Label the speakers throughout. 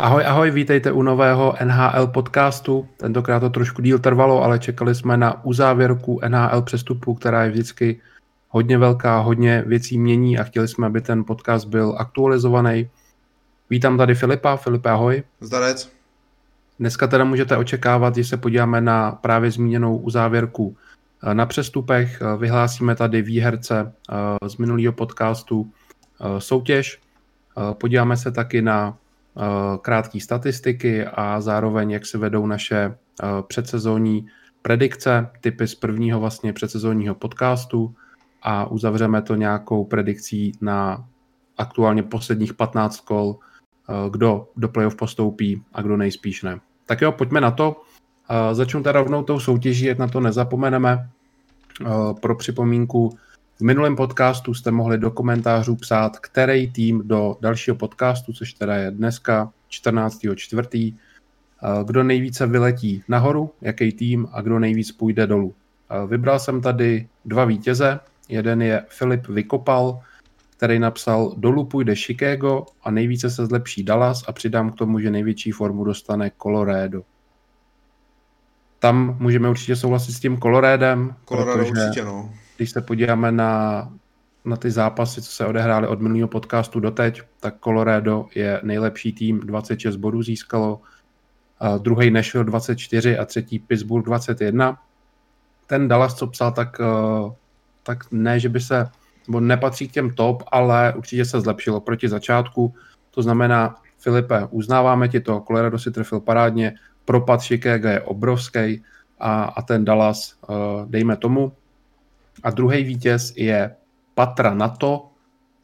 Speaker 1: Ahoj, ahoj, vítejte u nového NHL podcastu. Tentokrát to trošku díl trvalo, ale čekali jsme na uzávěrku NHL přestupu, která je vždycky hodně velká, hodně věcí mění a chtěli jsme, aby ten podcast byl aktualizovaný. Vítám tady Filipa. Filipe, ahoj.
Speaker 2: Zdarec.
Speaker 1: Dneska teda můžete očekávat, když se podíváme na právě zmíněnou uzávěrku eh, na přestupech. Eh, vyhlásíme tady výherce eh, z minulého podcastu soutěž. Podíváme se taky na krátké statistiky a zároveň, jak se vedou naše předsezónní predikce, typy z prvního vlastně předsezónního podcastu a uzavřeme to nějakou predikcí na aktuálně posledních 15 kol, kdo do playoff postoupí a kdo nejspíš ne. Tak jo, pojďme na to. Začnu teda rovnou tou soutěží, jak na to nezapomeneme. Pro připomínku, v minulém podcastu jste mohli do komentářů psát, který tým do dalšího podcastu, což teda je dneska 14.4., kdo nejvíce vyletí nahoru, jaký tým a kdo nejvíc půjde dolů. Vybral jsem tady dva vítěze. Jeden je Filip Vykopal, který napsal dolů půjde Chicago a nejvíce se zlepší Dallas a přidám k tomu, že největší formu dostane Colorado. Tam můžeme určitě souhlasit s tím Coloradem.
Speaker 2: Colorado určitě, no.
Speaker 1: Když se podíváme na, na ty zápasy, co se odehrály od minulého podcastu doteď, tak Colorado je nejlepší tým, 26 bodů získalo, druhý Nashville 24 a třetí Pittsburgh 21. Ten Dallas, co psal, tak, eh, tak ne, že by se nebo nepatří k těm top, ale určitě se zlepšilo proti začátku. To znamená, Filipe, uznáváme ti to, Colorado si trefil parádně, propad Chicago je obrovský a, a ten Dallas, uh, dejme tomu. A druhý vítěz je Patra Nato,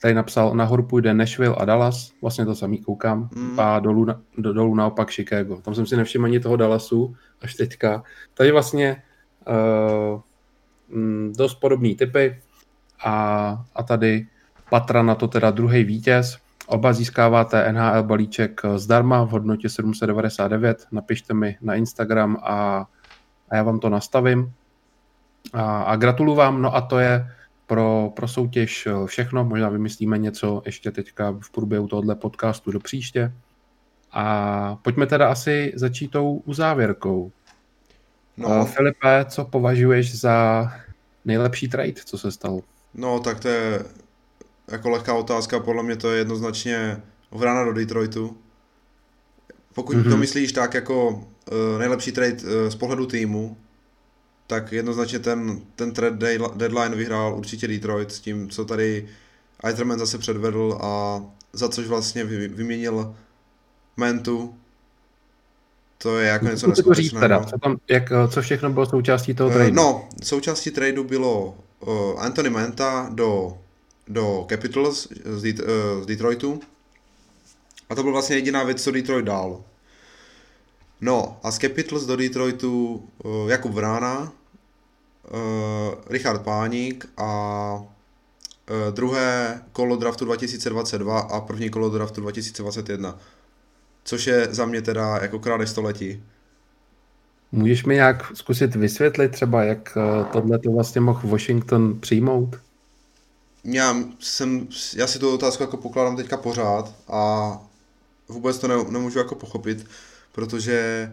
Speaker 1: tady napsal, nahoru půjde Nashville a Dallas, vlastně to samý koukám, mm. a dolů, do, dolů naopak Chicago. Tam jsem si nevšiml ani toho Dallasu, až teďka. Tady vlastně uh, dost podobný typy, a, a tady Patra na to teda druhý vítěz. Oba získáváte NHL balíček zdarma v hodnotě 799. Napište mi na Instagram a, a já vám to nastavím. A, a gratuluju vám, no a to je pro, pro soutěž všechno. Možná vymyslíme něco ještě teďka v průběhu tohohle podcastu do příště. A pojďme teda asi začít tou uzávěrkou. No. Filipe, co považuješ za nejlepší trade, co se stalo?
Speaker 2: No, tak to je jako lehká otázka, podle mě to je jednoznačně vrana do Detroitu. Pokud mm-hmm. to myslíš tak jako uh, nejlepší trade uh, z pohledu týmu, tak jednoznačně ten, ten trade deadline vyhrál určitě Detroit s tím, co tady Eiterman zase předvedl a za což vlastně vy, vyměnil Mentu. To je jako něco neskutečného. Teda,
Speaker 1: co, tam, jak, eh, co všechno bylo součástí toho trade?
Speaker 2: No, součástí tradu bylo uh, Anthony Manta do, do Capitals z, uh, z Detroitu. A to byla vlastně jediná věc, co Detroit dal. No a z Capitals do Detroitu uh, Jakub Vrána, uh, Richard Páník a uh, druhé kolo draftu 2022 a první kolo draftu 2021. Což je za mě teda jako krádež století.
Speaker 1: Můžeš mi nějak zkusit vysvětlit třeba, jak eh, tohle to vlastně mohl Washington přijmout?
Speaker 2: Já, jsem, já si tu otázku jako pokládám teďka pořád a vůbec to ne, nemůžu jako pochopit, protože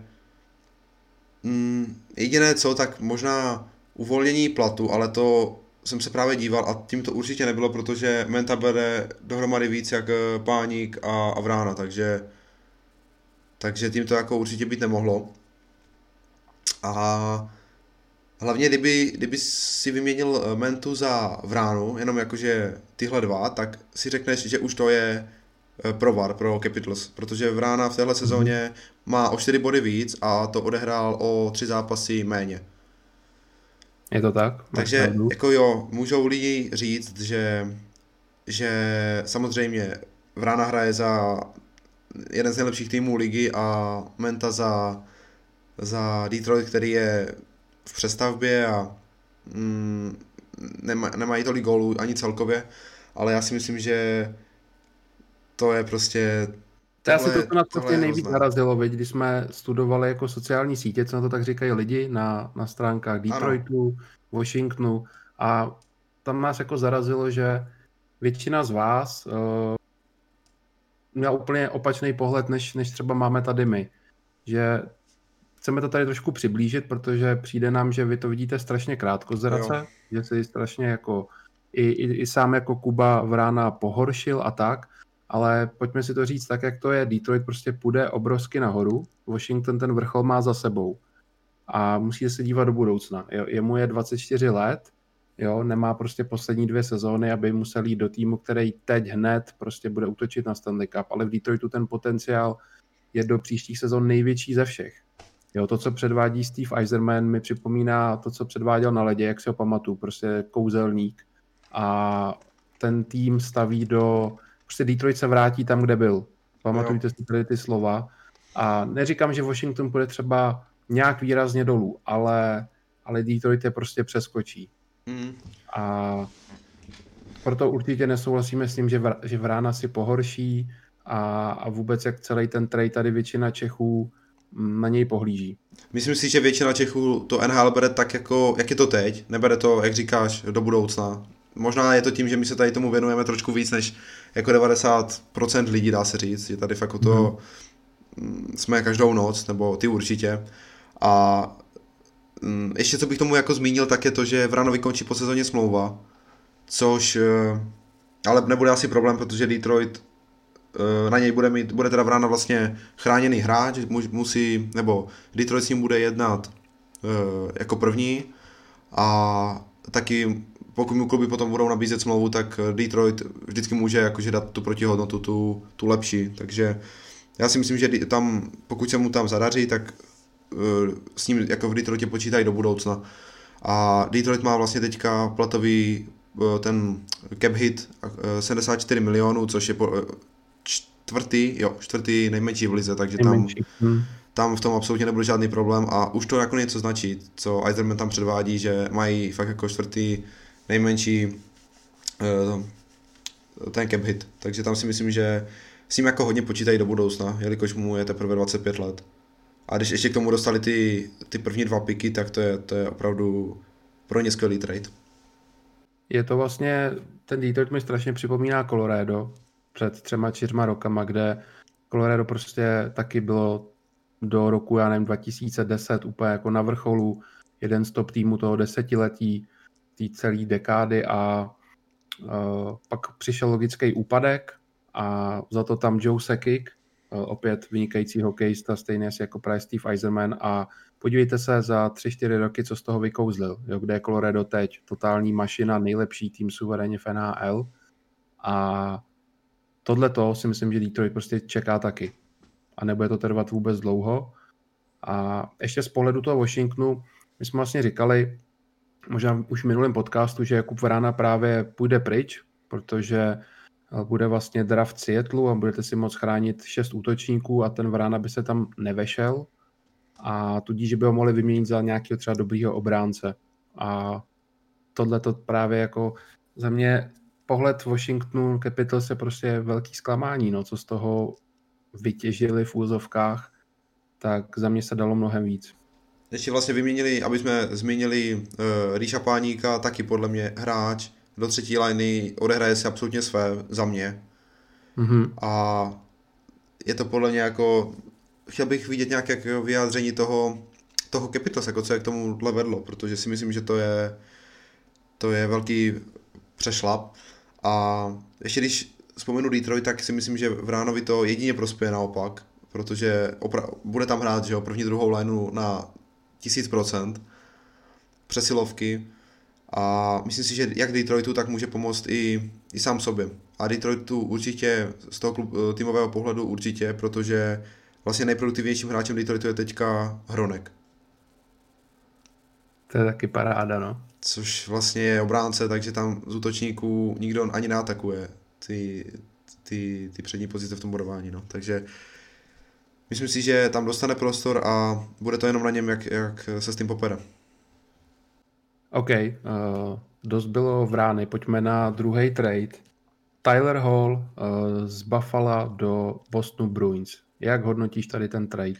Speaker 2: mm, jediné co, tak možná uvolnění platu, ale to jsem se právě díval a tím to určitě nebylo, protože Menta bere dohromady víc jak eh, Páník a, a Vrána, takže takže tím to jako určitě být nemohlo. A hlavně, kdyby, kdyby si vyměnil eh, Mentu za Vránu, jenom jakože tyhle dva, tak si řekneš, že už to je eh, provar pro Capitals, protože Vrána v téhle sezóně má o 4 body víc a to odehrál o 3 zápasy méně.
Speaker 1: Je to tak?
Speaker 2: Takže jako jo, můžou lidi říct, že, že samozřejmě Vrána hraje za jeden z nejlepších týmů ligy a Menta za za Detroit, který je v přestavbě a mm, nema, nemají tolik gólů ani celkově, ale já si myslím, že to je prostě
Speaker 1: to je asi to, na to nejvíc narazilo, veď, když jsme studovali jako sociální sítě, co na to tak říkají lidi na, na stránkách Detroitu, ano. Washingtonu a tam nás jako zarazilo, že většina z vás uh, měl úplně opačný pohled, než, než třeba máme tady my. Že chceme to tady trošku přiblížit, protože přijde nám, že vy to vidíte strašně krátko zrace, že si strašně jako i, i, i sám jako Kuba Vrána pohoršil a tak, ale pojďme si to říct tak, jak to je. Detroit prostě půjde obrovsky nahoru, Washington ten vrchol má za sebou a musí se dívat do budoucna. Jemu je 24 let, jo, nemá prostě poslední dvě sezóny, aby musel jít do týmu, který teď hned prostě bude útočit na Stanley Cup, ale v Detroitu ten potenciál je do příštích sezon největší ze všech. Jo, to, co předvádí Steve Eiserman, mi připomíná to, co předváděl na ledě, jak si ho pamatuju, prostě kouzelník. A ten tým staví do... Prostě Detroit se vrátí tam, kde byl. Pamatujte si tady ty slova. A neříkám, že Washington bude třeba nějak výrazně dolů, ale, ale Detroit je prostě přeskočí. Mm. A proto určitě nesouhlasíme s tím, že, vr, že Vrána si pohorší a, a vůbec jak celý ten trade tady většina Čechů mm, na něj pohlíží.
Speaker 2: Myslím si, že většina Čechů to NHL bere tak, jako, jak je to teď, nebere to, jak říkáš, do budoucna. Možná je to tím, že my se tady tomu věnujeme trošku víc než jako 90% lidí, dá se říct, že tady fakt to mm. jsme každou noc, nebo ty určitě. A mm, ještě co bych tomu jako zmínil, tak je to, že Vranovi končí po sezóně smlouva, což eh, ale nebude asi problém, protože Detroit eh, na něj bude mít, bude teda Vrana vlastně chráněný hráč, musí, nebo Detroit s ním bude jednat eh, jako první a taky pokud mu kluby potom budou nabízet smlouvu, tak Detroit vždycky může jakože dát tu protihodnotu, tu, tu lepší, takže já si myslím, že tam, pokud se mu tam zadaří, tak Eh, s ním jako v Detroitě počítají do budoucna. A Detroit má vlastně teďka platový eh, ten cap hit 74 eh, milionů, což je čtvrtý, jo, čtvrtý nejmenší v lize, takže tam, hmm. tam v tom absolutně nebude žádný problém a už to jako něco značí, co Eiserman tam předvádí, že mají fakt jako čtvrtý nejmenší ten cap hit, takže tam si myslím, že s ním jako hodně počítají do budoucna, jelikož mu je teprve 25 let. A když ještě k tomu dostali ty, ty první dva piky, tak to je, to je opravdu pro ně skvělý trade.
Speaker 1: Je to vlastně, ten Detroit mi strašně připomíná Colorado před třema, čtyřma rokama, kde Colorado prostě taky bylo do roku, já nevím, 2010 úplně jako na vrcholu, jeden z top týmu toho desetiletí, té celé dekády a uh, pak přišel logický úpadek a za to tam Joe Sekik, Eh, opět vynikající hokejista, stejně jako právě Steve Eiserman. A podívejte se za 3-4 roky, co z toho vykouzlil, jo, kde je Colorado teď, totální mašina, nejlepší tým suverénně v NHL a tohle to si myslím, že Detroit prostě čeká taky. A nebude to trvat vůbec dlouho. A ještě z pohledu toho Washingtonu, my jsme vlastně říkali, možná už v minulém podcastu, že Jakub Vrana právě půjde pryč, protože bude vlastně draft Seattle a budete si moct chránit šest útočníků a ten Vrana by se tam nevešel a tudíž, by ho mohli vyměnit za nějakého třeba dobrýho obránce. A tohle to právě jako za mě pohled Washingtonu Capitals je prostě velký zklamání, no, co z toho vytěžili v úzovkách, tak za mě se dalo mnohem víc.
Speaker 2: Ještě vlastně vyměnili, aby jsme zmínili uh, Ríša Páníka, taky podle mě hráč, do třetí liney odehraje si absolutně své za mě. Mm-hmm. A je to podle mě jako, chtěl bych vidět nějaké jako vyjádření toho, toho Capitals, jako co je k tomu vedlo, protože si myslím, že to je, to je velký přešlap. A ještě když vzpomenu Detroit, tak si myslím, že v Ránovi to jedině prospěje naopak, protože opra- bude tam hrát že jo, první, druhou lineu na 1000%, přesilovky, a myslím si, že jak Detroitu, tak může pomoct i, i sám sobě. A Detroitu určitě z toho klub, eh, týmového pohledu určitě, protože vlastně nejproduktivnějším hráčem Detroitu je teďka Hronek.
Speaker 1: To je taky paráda, no.
Speaker 2: Což vlastně je obránce, takže tam z útočníků nikdo ani neatakuje ty, ty, ty přední pozice v tom bodování, no. Takže myslím si, že tam dostane prostor a bude to jenom na něm, jak, jak se s tím popere.
Speaker 1: OK, uh, dost bylo v rány, pojďme na druhý trade. Tyler Hall uh, z Buffalo do Bostonu Bruins. Jak hodnotíš tady ten trade?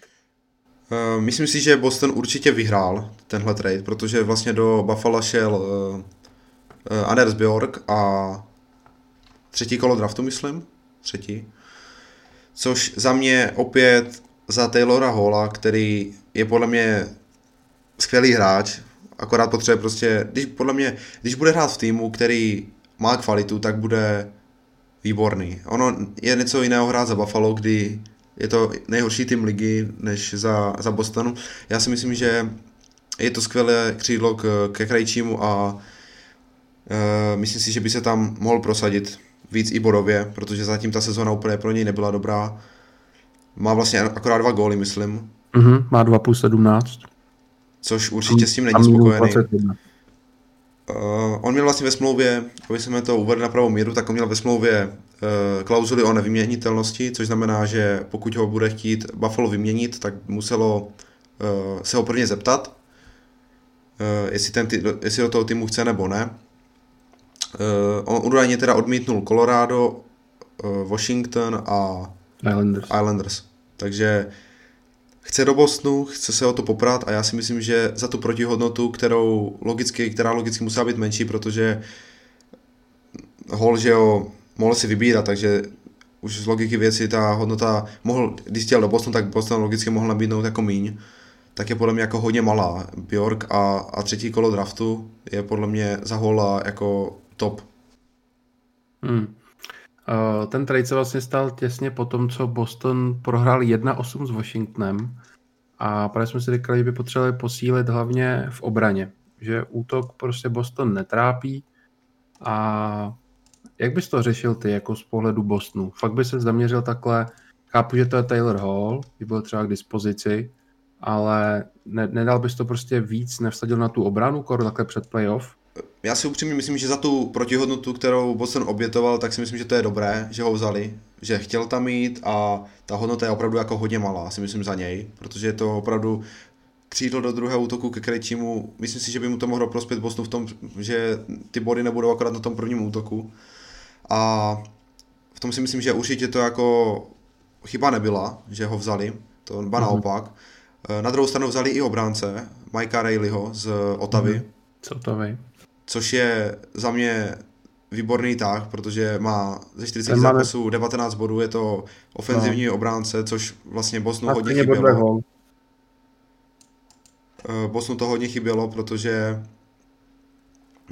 Speaker 2: Uh, myslím si, že Boston určitě vyhrál tenhle trade, protože vlastně do Buffalo šel uh, uh, Anders Bjork a třetí kolo draftu, myslím. Třetí. Což za mě opět za Taylora Halla, který je podle mě skvělý hráč, akorát potřebuje prostě, když podle mě, když bude hrát v týmu, který má kvalitu, tak bude výborný. Ono je něco jiného hrát za Buffalo, kdy je to nejhorší tým ligy než za, za Bostonu. Já si myslím, že je to skvělé křídlo k, ke krajčímu a e, myslím si, že by se tam mohl prosadit víc i bodově, protože zatím ta sezóna úplně pro něj nebyla dobrá. Má vlastně akorát dva góly, myslím.
Speaker 1: Mm-hmm, má 2 plus 17.
Speaker 2: Což určitě s tím není spokojený. Uh, on měl vlastně ve smlouvě, aby jsme to uvedli na pravou míru, tak on měl ve smlouvě uh, klauzuly o nevyměnitelnosti, což znamená, že pokud ho bude chtít Buffalo vyměnit, tak muselo uh, se ho prvně zeptat, uh, jestli, ten tý, jestli do toho týmu chce nebo ne. Uh, on údajně teda odmítnul Colorado, uh, Washington a
Speaker 1: Islanders.
Speaker 2: Islanders. Takže chce do Bostonu, chce se o to poprat a já si myslím, že za tu protihodnotu, kterou logicky, která logicky musela být menší, protože Hall, že jo, mohl si vybírat, takže už z logiky věci ta hodnota mohl, když chtěl do Bostonu, tak Boston logicky mohl nabídnout jako míň, tak je podle mě jako hodně malá. Bjork a, a třetí kolo draftu je podle mě za Hola jako top.
Speaker 1: Hmm. Uh, ten trade se vlastně stal těsně po tom, co Boston prohrál 1-8 s Washingtonem a právě jsme si říkali, že by potřebovali posílit hlavně v obraně, že útok prostě Boston netrápí a jak bys to řešil ty jako z pohledu Bostonu? Fakt by se zaměřil takhle, chápu, že to je Taylor Hall, by byl třeba k dispozici, ale ne, nedal bys to prostě víc, nevsadil na tu obranu, kor takhle před playoff?
Speaker 2: Já si upřímně myslím, že za tu protihodnotu, kterou Boston obětoval, tak si myslím, že to je dobré, že ho vzali, že chtěl tam mít a ta hodnota je opravdu jako hodně malá, si myslím za něj, protože je to opravdu křídlo do druhého útoku ke Krejčímu, myslím si, že by mu to mohlo prospět Bostonu v tom, že ty body nebudou akorát na tom prvním útoku a v tom si myslím, že určitě to jako chyba nebyla, že ho vzali, to ba mm-hmm. naopak. Na druhou stranu vzali i obránce, Mikea Rayleighho z Otavy. Mm-hmm.
Speaker 1: Z Otavy
Speaker 2: což je za mě výborný tah, protože má ze 40 zápasů 19 bodů, je to ofenzivní no. obránce, což vlastně Bosnu hodně chybělo. Eh, Bosnu to hodně chybělo, protože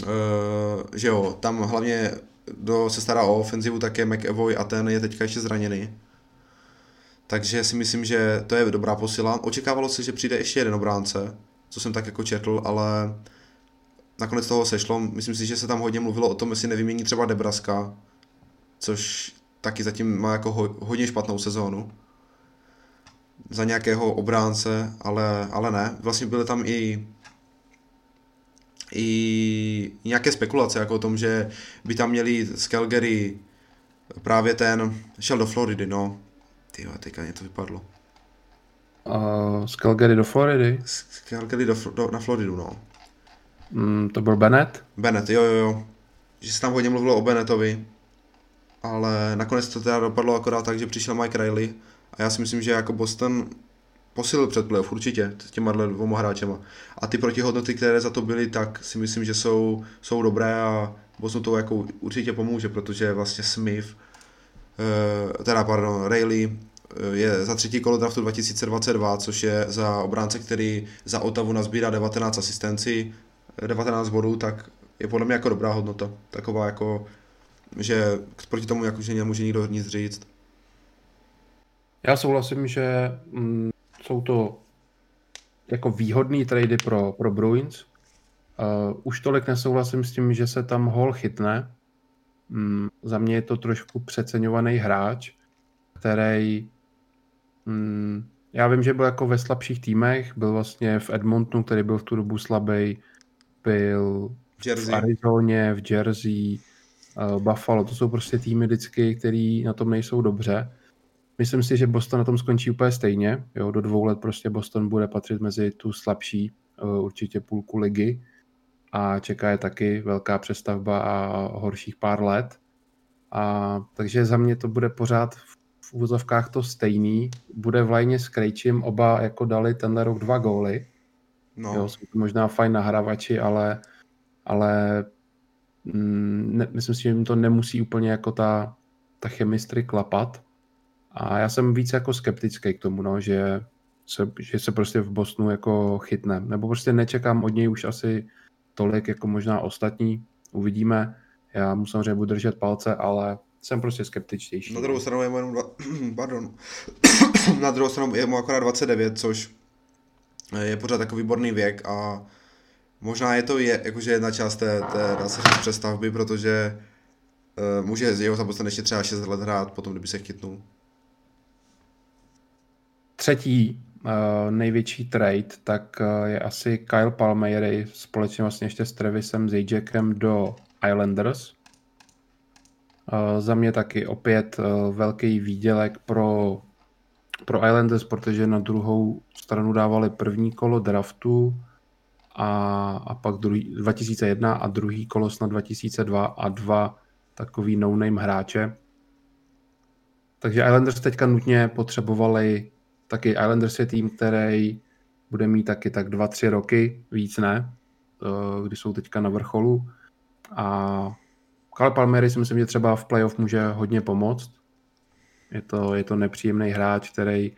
Speaker 2: uh, že jo, tam hlavně kdo se stará o ofenzivu, tak je McEvoy a ten je teďka ještě zraněný. Takže si myslím, že to je dobrá posila. Očekávalo se, že přijde ještě jeden obránce, co jsem tak jako četl, ale nakonec toho sešlo. Myslím si, že se tam hodně mluvilo o tom, jestli nevymění třeba Debraska, což taky zatím má jako ho, hodně špatnou sezónu za nějakého obránce, ale, ale ne. Vlastně byly tam i i nějaké spekulace jako o tom, že by tam měli z Calgary právě ten, šel do Floridy, no. Ty teďka mě to vypadlo.
Speaker 1: Uh, z Calgary do Floridy?
Speaker 2: Z Calgary do, do, na Floridu, no.
Speaker 1: Mm, to byl Bennett?
Speaker 2: Bennett, jo, jo, jo. Že se tam hodně mluvilo o Bennettovi, ale nakonec to teda dopadlo akorát tak, že přišel Mike Riley a já si myslím, že jako Boston posilil před playoff určitě s těma dvěma hráčema. A ty protihodnoty, které za to byly, tak si myslím, že jsou, jsou dobré a Boston to jako určitě pomůže, protože vlastně Smith, uh, teda pardon, Rayleigh eh, je za třetí kolo draftu 2022, což je za obránce, který za Otavu nazbírá 19 asistenci, 19 bodů, tak je podle mě jako dobrá hodnota. Taková jako, že proti tomu jako, že nemůže nikdo nic říct.
Speaker 1: Já souhlasím, že mm, jsou to jako výhodný trady pro, pro Bruins. Uh, už tolik nesouhlasím s tím, že se tam hol chytne. Mm, za mě je to trošku přeceňovaný hráč, který mm, já vím, že byl jako ve slabších týmech, byl vlastně v Edmontonu, který byl v tu dobu slabý, byl Jersey. v Arizoně, v Jersey, uh, Buffalo, to jsou prostě týmy vždycky, který na tom nejsou dobře. Myslím si, že Boston na tom skončí úplně stejně. Jo, do dvou let prostě Boston bude patřit mezi tu slabší, uh, určitě půlku ligy a čeká je taky velká přestavba a horších pár let. A, takže za mě to bude pořád v úvozovkách to stejný. Bude v lajně s Krejčím, oba jako dali tenhle rok dva góly No. Jo, jsou to možná fajn nahrávači, ale, ale mm, ne, myslím si, že jim to nemusí úplně jako ta, ta chemistry klapat. A já jsem víc jako skeptický k tomu, no, že, se, že se prostě v Bostonu jako chytne. Nebo prostě nečekám od něj už asi tolik jako možná ostatní. Uvidíme. Já mu samozřejmě budu držet palce, ale jsem prostě skeptičtější.
Speaker 2: Na druhou stranu je mu jenom dva, pardon, na druhou stranu je mu akorát 29, což je pořád takový výborný věk a možná je to je, jakože jedna část té, té dá se říct, přestavby, protože uh, může z jeho samotné ještě třeba 6 let hrát, potom kdyby se chytnul.
Speaker 1: Třetí uh, největší trade, tak uh, je asi Kyle Palmieri společně vlastně ještě s Travisem Zajakem do Islanders. Uh, za mě taky opět uh, velký výdělek pro, pro Islanders, protože na druhou stranu dávali první kolo draftu a, a pak druhý, 2001 a druhý kolo na 2002 a dva takový no-name hráče. Takže Islanders teďka nutně potřebovali taky Islanders je tým, který bude mít taky tak dva, tři roky, víc ne, eh, kdy jsou teďka na vrcholu. A Kyle Palmieri si myslím, že třeba v playoff může hodně pomoct. Je to, je to nepříjemný hráč, který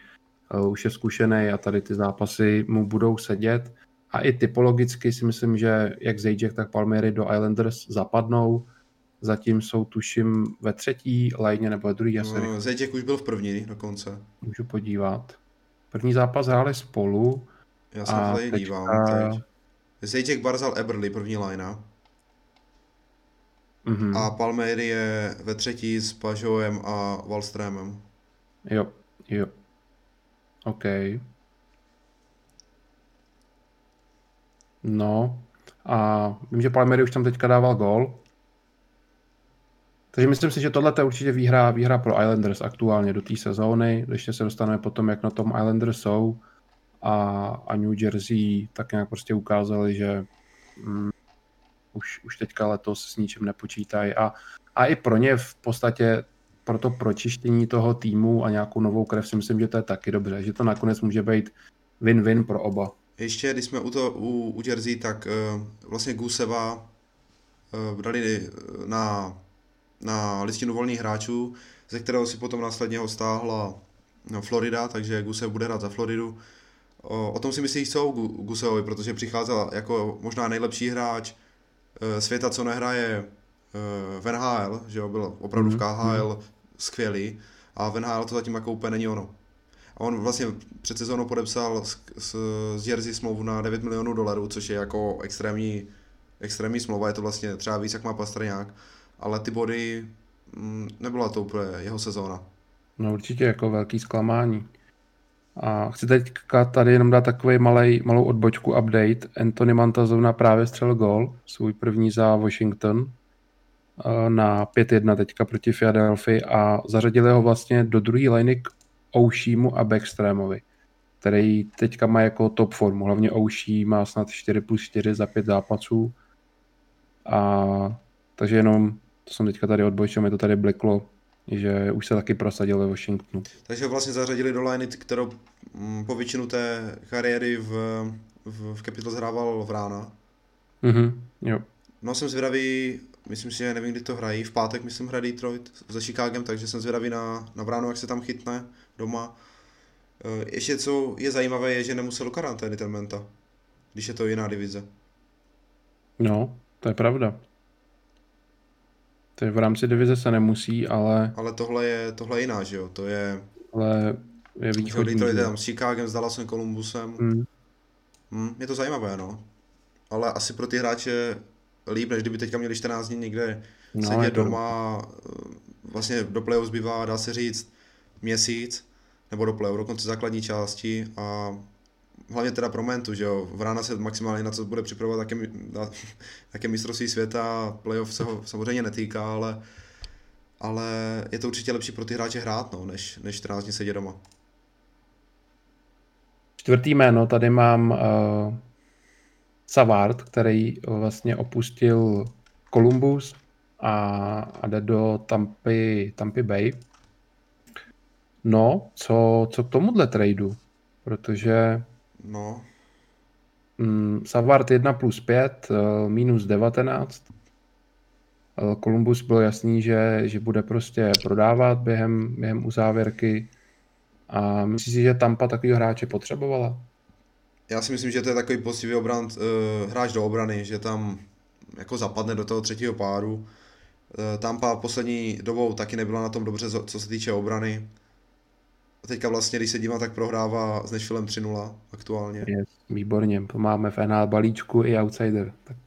Speaker 1: uh, už je zkušený a tady ty zápasy mu budou sedět. A i typologicky si myslím, že jak Zajac, tak Palmieri do Islanders zapadnou. Zatím jsou tuším ve třetí lajně nebo ve druhé.
Speaker 2: No, Zajac už byl v první dokonce.
Speaker 1: Můžu podívat. První zápas hráli spolu.
Speaker 2: Já se tady teďka... dívám teď. Zajac Barzal Eberly, první lajna. Mm-hmm. A Palmieri je ve třetí s Pažoem a Wallströmem.
Speaker 1: Jo, jo. OK. No, a vím, že Palmieri už tam teďka dával gol. Takže myslím si, že tohle je určitě výhra, výhra pro Islanders aktuálně do té sezóny. Ještě se dostaneme potom, jak na tom Islanders jsou. A, a New Jersey tak nějak prostě ukázali, že mm, už, už teďka letos s ničím nepočítají. A, a i pro ně v podstatě pro to pročištění toho týmu a nějakou novou krev si myslím, že to je taky dobře, že to nakonec může být win-win pro oba.
Speaker 2: Ještě, když jsme u, to, u, u Jersey, tak uh, vlastně Guseva uh, dali na, na listinu volných hráčů, ze kterého si potom následně ho stáhla no, Florida, takže Gusev bude hrát za Floridu. O, o tom si myslí, co Gusevovi, protože přicházel jako možná nejlepší hráč světa, co nehraje uh, v NHL, že jo, byl opravdu v KHL mhm. skvělý a v NHL to zatím jako úplně není ono. A on vlastně před sezónou podepsal s, s, s Jersey smlouvu na 9 milionů dolarů, což je jako extrémní, extrémní smlouva, je to vlastně třeba víc, jak má Pastrňák, ale ty body, mm, nebyla to úplně jeho sezóna.
Speaker 1: No určitě jako velký zklamání. A chci teď tady jenom dát takový malej, malou odbočku update. Anthony Mantazovna právě střelil gol, svůj první za Washington eh, na 5-1 teďka proti Philadelphia a zařadili ho vlastně do druhé liney k Oušímu a Backstreamovi, který teďka má jako top formu. Hlavně Ouší má snad 4 plus 4 za 5 zápasů. A takže jenom, to jsem teďka tady odbočil, mi to tady bliklo, že už se taky prosadil ve Washingtonu.
Speaker 2: Takže vlastně zařadili do liney, kterou mm, po většinu té kariéry v, v, v Capitals hrával v rána.
Speaker 1: Mhm, jo.
Speaker 2: No jsem zvědavý, myslím si, že nevím, kdy to hrají, v pátek myslím hraje Detroit se Chicagem, takže jsem zvědavý na, na bránu, jak se tam chytne doma. E, ještě co je zajímavé, je, že nemusel karantény ten Menta, když je to jiná divize.
Speaker 1: No, to je pravda. To je v rámci divize se nemusí, ale...
Speaker 2: Ale tohle je, tohle je jiná, že jo? To je...
Speaker 1: Ale je východní.
Speaker 2: To jde tam s Chicagem, s Dallasem, Columbusem. Hmm. Hmm, je to zajímavé, no. Ale asi pro ty hráče líp, než kdyby teďka měli 14 dní někde no, sedět to... doma. E, vlastně do playoff zbývá, dá se říct, měsíc, nebo do playoff, dokonce základní části a hlavně teda pro Mentu, že jo, v rána se maximálně na co bude připravovat také, na, také mistrovství světa, playoff se ho samozřejmě netýká, ale, ale je to určitě lepší pro ty hráče hrát, no, než, než 14 dní sedět doma.
Speaker 1: Čtvrtý jméno, tady mám uh, Savard, který vlastně opustil Columbus a, a jde do Tampy, Tampy Bay. No, co, co k tomuhle tradu? Protože
Speaker 2: no.
Speaker 1: mm, Savard 1 plus 5, uh, minus 19. Columbus byl jasný, že, že bude prostě prodávat během, během uzávěrky a myslíš si, že Tampa takový hráče potřebovala?
Speaker 2: Já si myslím, že to je takový poctivý obran, uh, hráč do obrany, že tam jako zapadne do toho třetího páru. Uh, Tampa poslední dobou taky nebyla na tom dobře, co se týče obrany. A teďka vlastně, když se dívám, tak prohrává s Nashvillem 3-0 aktuálně.
Speaker 1: Yes, výborně, to máme v NHL balíčku i outsider. Tak.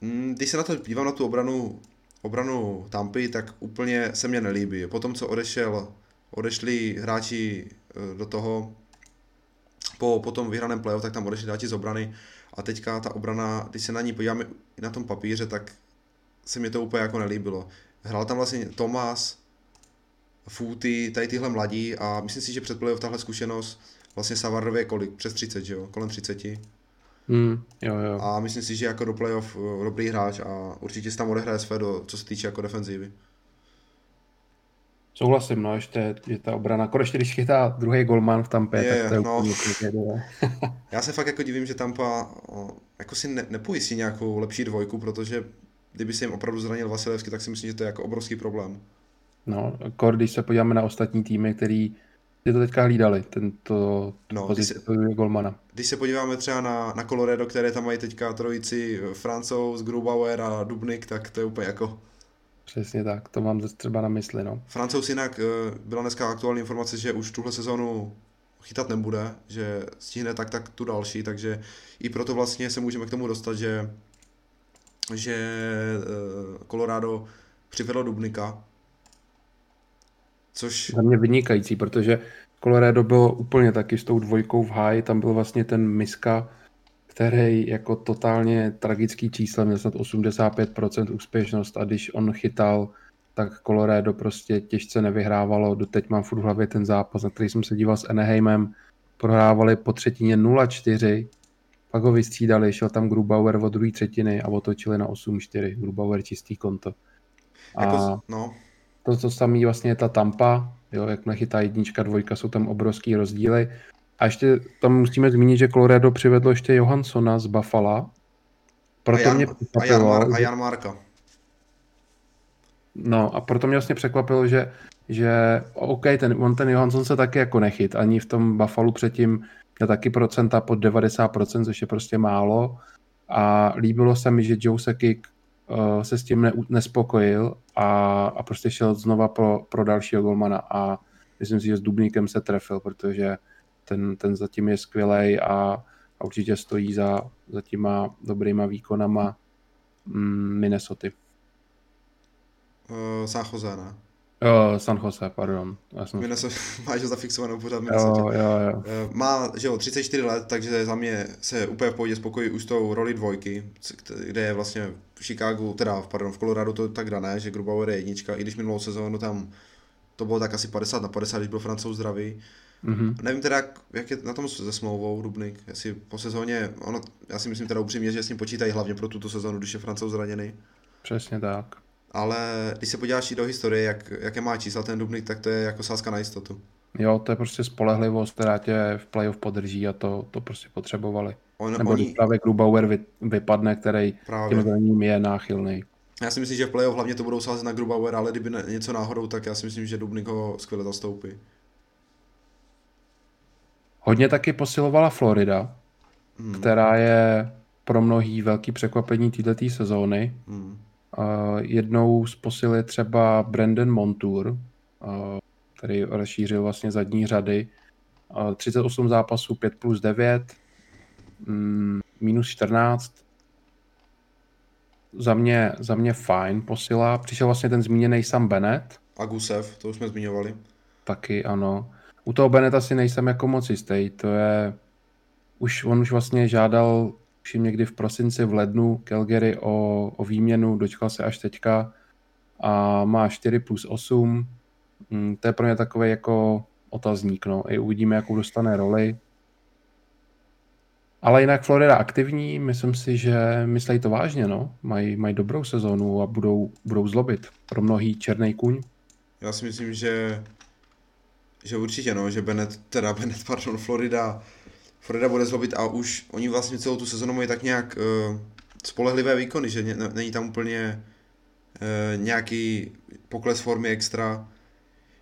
Speaker 2: Mm, když se na to dívám na tu obranu, obranu Tampy, tak úplně se mně nelíbí. Potom, co odešel, odešli hráči eh, do toho, po, po tom vyhraném playoff, tak tam odešli hráči z obrany a teďka ta obrana, když se na ní podíváme na tom papíře, tak se mi to úplně jako nelíbilo. Hrál tam vlastně Tomás, Footy, tady tyhle mladí a myslím si, že před playoff tahle zkušenost vlastně Savardově kolik? Přes 30, že jo? Kolem 30.
Speaker 1: Mm, jo, jo.
Speaker 2: A myslím si, že jako do playoff eh, dobrý hráč a určitě se tam odehraje své, do, co se týče jako defenzívy.
Speaker 1: Souhlasím, no, ještě, že ta obrana, ještě když chytá druhý golman v Tampě, je, tak to je no. úplně
Speaker 2: Já se fakt jako divím, že Tampa jako si ne, nepojistí nějakou lepší dvojku, protože kdyby se jim opravdu zranil Vasilevský, tak si myslím, že to je jako obrovský problém.
Speaker 1: No, kor, když se podíváme na ostatní týmy, který ty to teďka hlídali, tento no, pozici když se, golmana.
Speaker 2: Když se podíváme třeba na, na Colorado, které tam mají teďka trojici Francouz, Grubauer a Dubnik, tak to je úplně jako
Speaker 1: Přesně tak, to mám třeba na mysli. No.
Speaker 2: Francouz jinak eh, byla dneska aktuální informace, že už tuhle sezónu chytat nebude, že stihne tak tak tu další, takže i proto vlastně se můžeme k tomu dostat, že, že eh, Colorado přivedlo Dubnika, což...
Speaker 1: Za mě vynikající, protože Colorado bylo úplně taky s tou dvojkou v háji, tam byl vlastně ten Miska, který jako totálně tragický číslo, měl snad 85% úspěšnost a když on chytal, tak Colorado prostě těžce nevyhrávalo. Doteď mám furt v hlavě ten zápas, na který jsem se díval s Anaheimem. Prohrávali po třetině 0-4, pak ho vystřídali, šel tam Grubauer od druhé třetiny a otočili na 8-4. Grubauer čistý konto. A jako, no. To, co samý vlastně je ta Tampa, jo, jak nechytá jednička, dvojka, jsou tam obrovský rozdíly. A ještě tam musíme zmínit, že Colorado přivedlo ještě Johanssona z Buffalo.
Speaker 2: Proto a Jan, mě a Jan, Mar- a Jan Marka.
Speaker 1: No a proto mě vlastně překvapilo, že, že OK, ten, on ten Johansson se taky jako nechyt. Ani v tom Buffalo předtím měl taky procenta pod 90%, což je prostě málo. A líbilo se mi, že Joe Sekik uh, se s tím ne, nespokojil a, a prostě šel znova pro, pro dalšího golmana a myslím si, že s Dubníkem se trefil, protože ten, ten zatím je skvělý a, a určitě stojí za, za těma dobrýma výkonama mm, Minnesota.
Speaker 2: Uh?
Speaker 1: Jo, San Jose, pardon.
Speaker 2: Já jsem... Minnesota, máš ho zafixovanou pořád
Speaker 1: Minnesota. Jo, jo, jo.
Speaker 2: Uh, má, že jo, 34 let, takže za mě se úplně v pohodě spokojí už s tou roli dvojky, kde je vlastně v Chicagu, teda pardon, v Colorado to tak dané, že Grubauer je jednička, i když minulou sezónu tam to bylo tak asi 50 na 50, když byl francouz zdravý, Mm-hmm. Nevím teda, jak je na tom se smlouvou Dubnik, jestli po sezóně, ono, já si myslím teda upřímně, že s ním počítají hlavně pro tuto sezónu, když je francouz zraněný.
Speaker 1: Přesně tak.
Speaker 2: Ale když se podíváš i do historie, jak, jaké má čísla ten Dubnik, tak to je jako sázka na jistotu.
Speaker 1: Jo, to je prostě spolehlivost, která tě v playoff podrží a to, to prostě potřebovali. On, Nebo oni... právě Grubauer vy, vypadne, který právě. tím zraněním je náchylný.
Speaker 2: Já si myslím, že v playoff hlavně to budou sázet na Grubauer, ale kdyby ne, něco náhodou, tak já si myslím, že Dubnik ho skvěle zastoupí.
Speaker 1: Hodně taky posilovala Florida, hmm. která je pro mnohý velký překvapení této sezóny. Hmm. Uh, jednou z posil je třeba Brandon Montour, uh, který rozšířil vlastně zadní řady. Uh, 38 zápasů, 5 plus 9, mm, minus 14. Za mě, za mě fajn posila. Přišel vlastně ten zmíněný Sam Bennett.
Speaker 2: A Gusev, to už jsme zmiňovali.
Speaker 1: Taky, ano. U toho Beneta si nejsem jako moc jistý. To je... Už, on už vlastně žádal už někdy v prosinci, v lednu Calgary o, o výměnu, dočkal se až teďka a má 4 plus 8. Mm, to je pro mě takový jako otazník, no. I uvidíme, jakou dostane roli. Ale jinak Florida aktivní, myslím si, že myslí to vážně, no. Mají, mají dobrou sezónu a budou, budou zlobit. Pro mnohý černý kůň.
Speaker 2: Já si myslím, že že určitě no, že Bennett, teda Bennett, pardon, Florida, Florida bude zlobit a už oni vlastně celou tu sezonu mají tak nějak uh, spolehlivé výkony, že ne, není tam úplně e, nějaký pokles formy extra.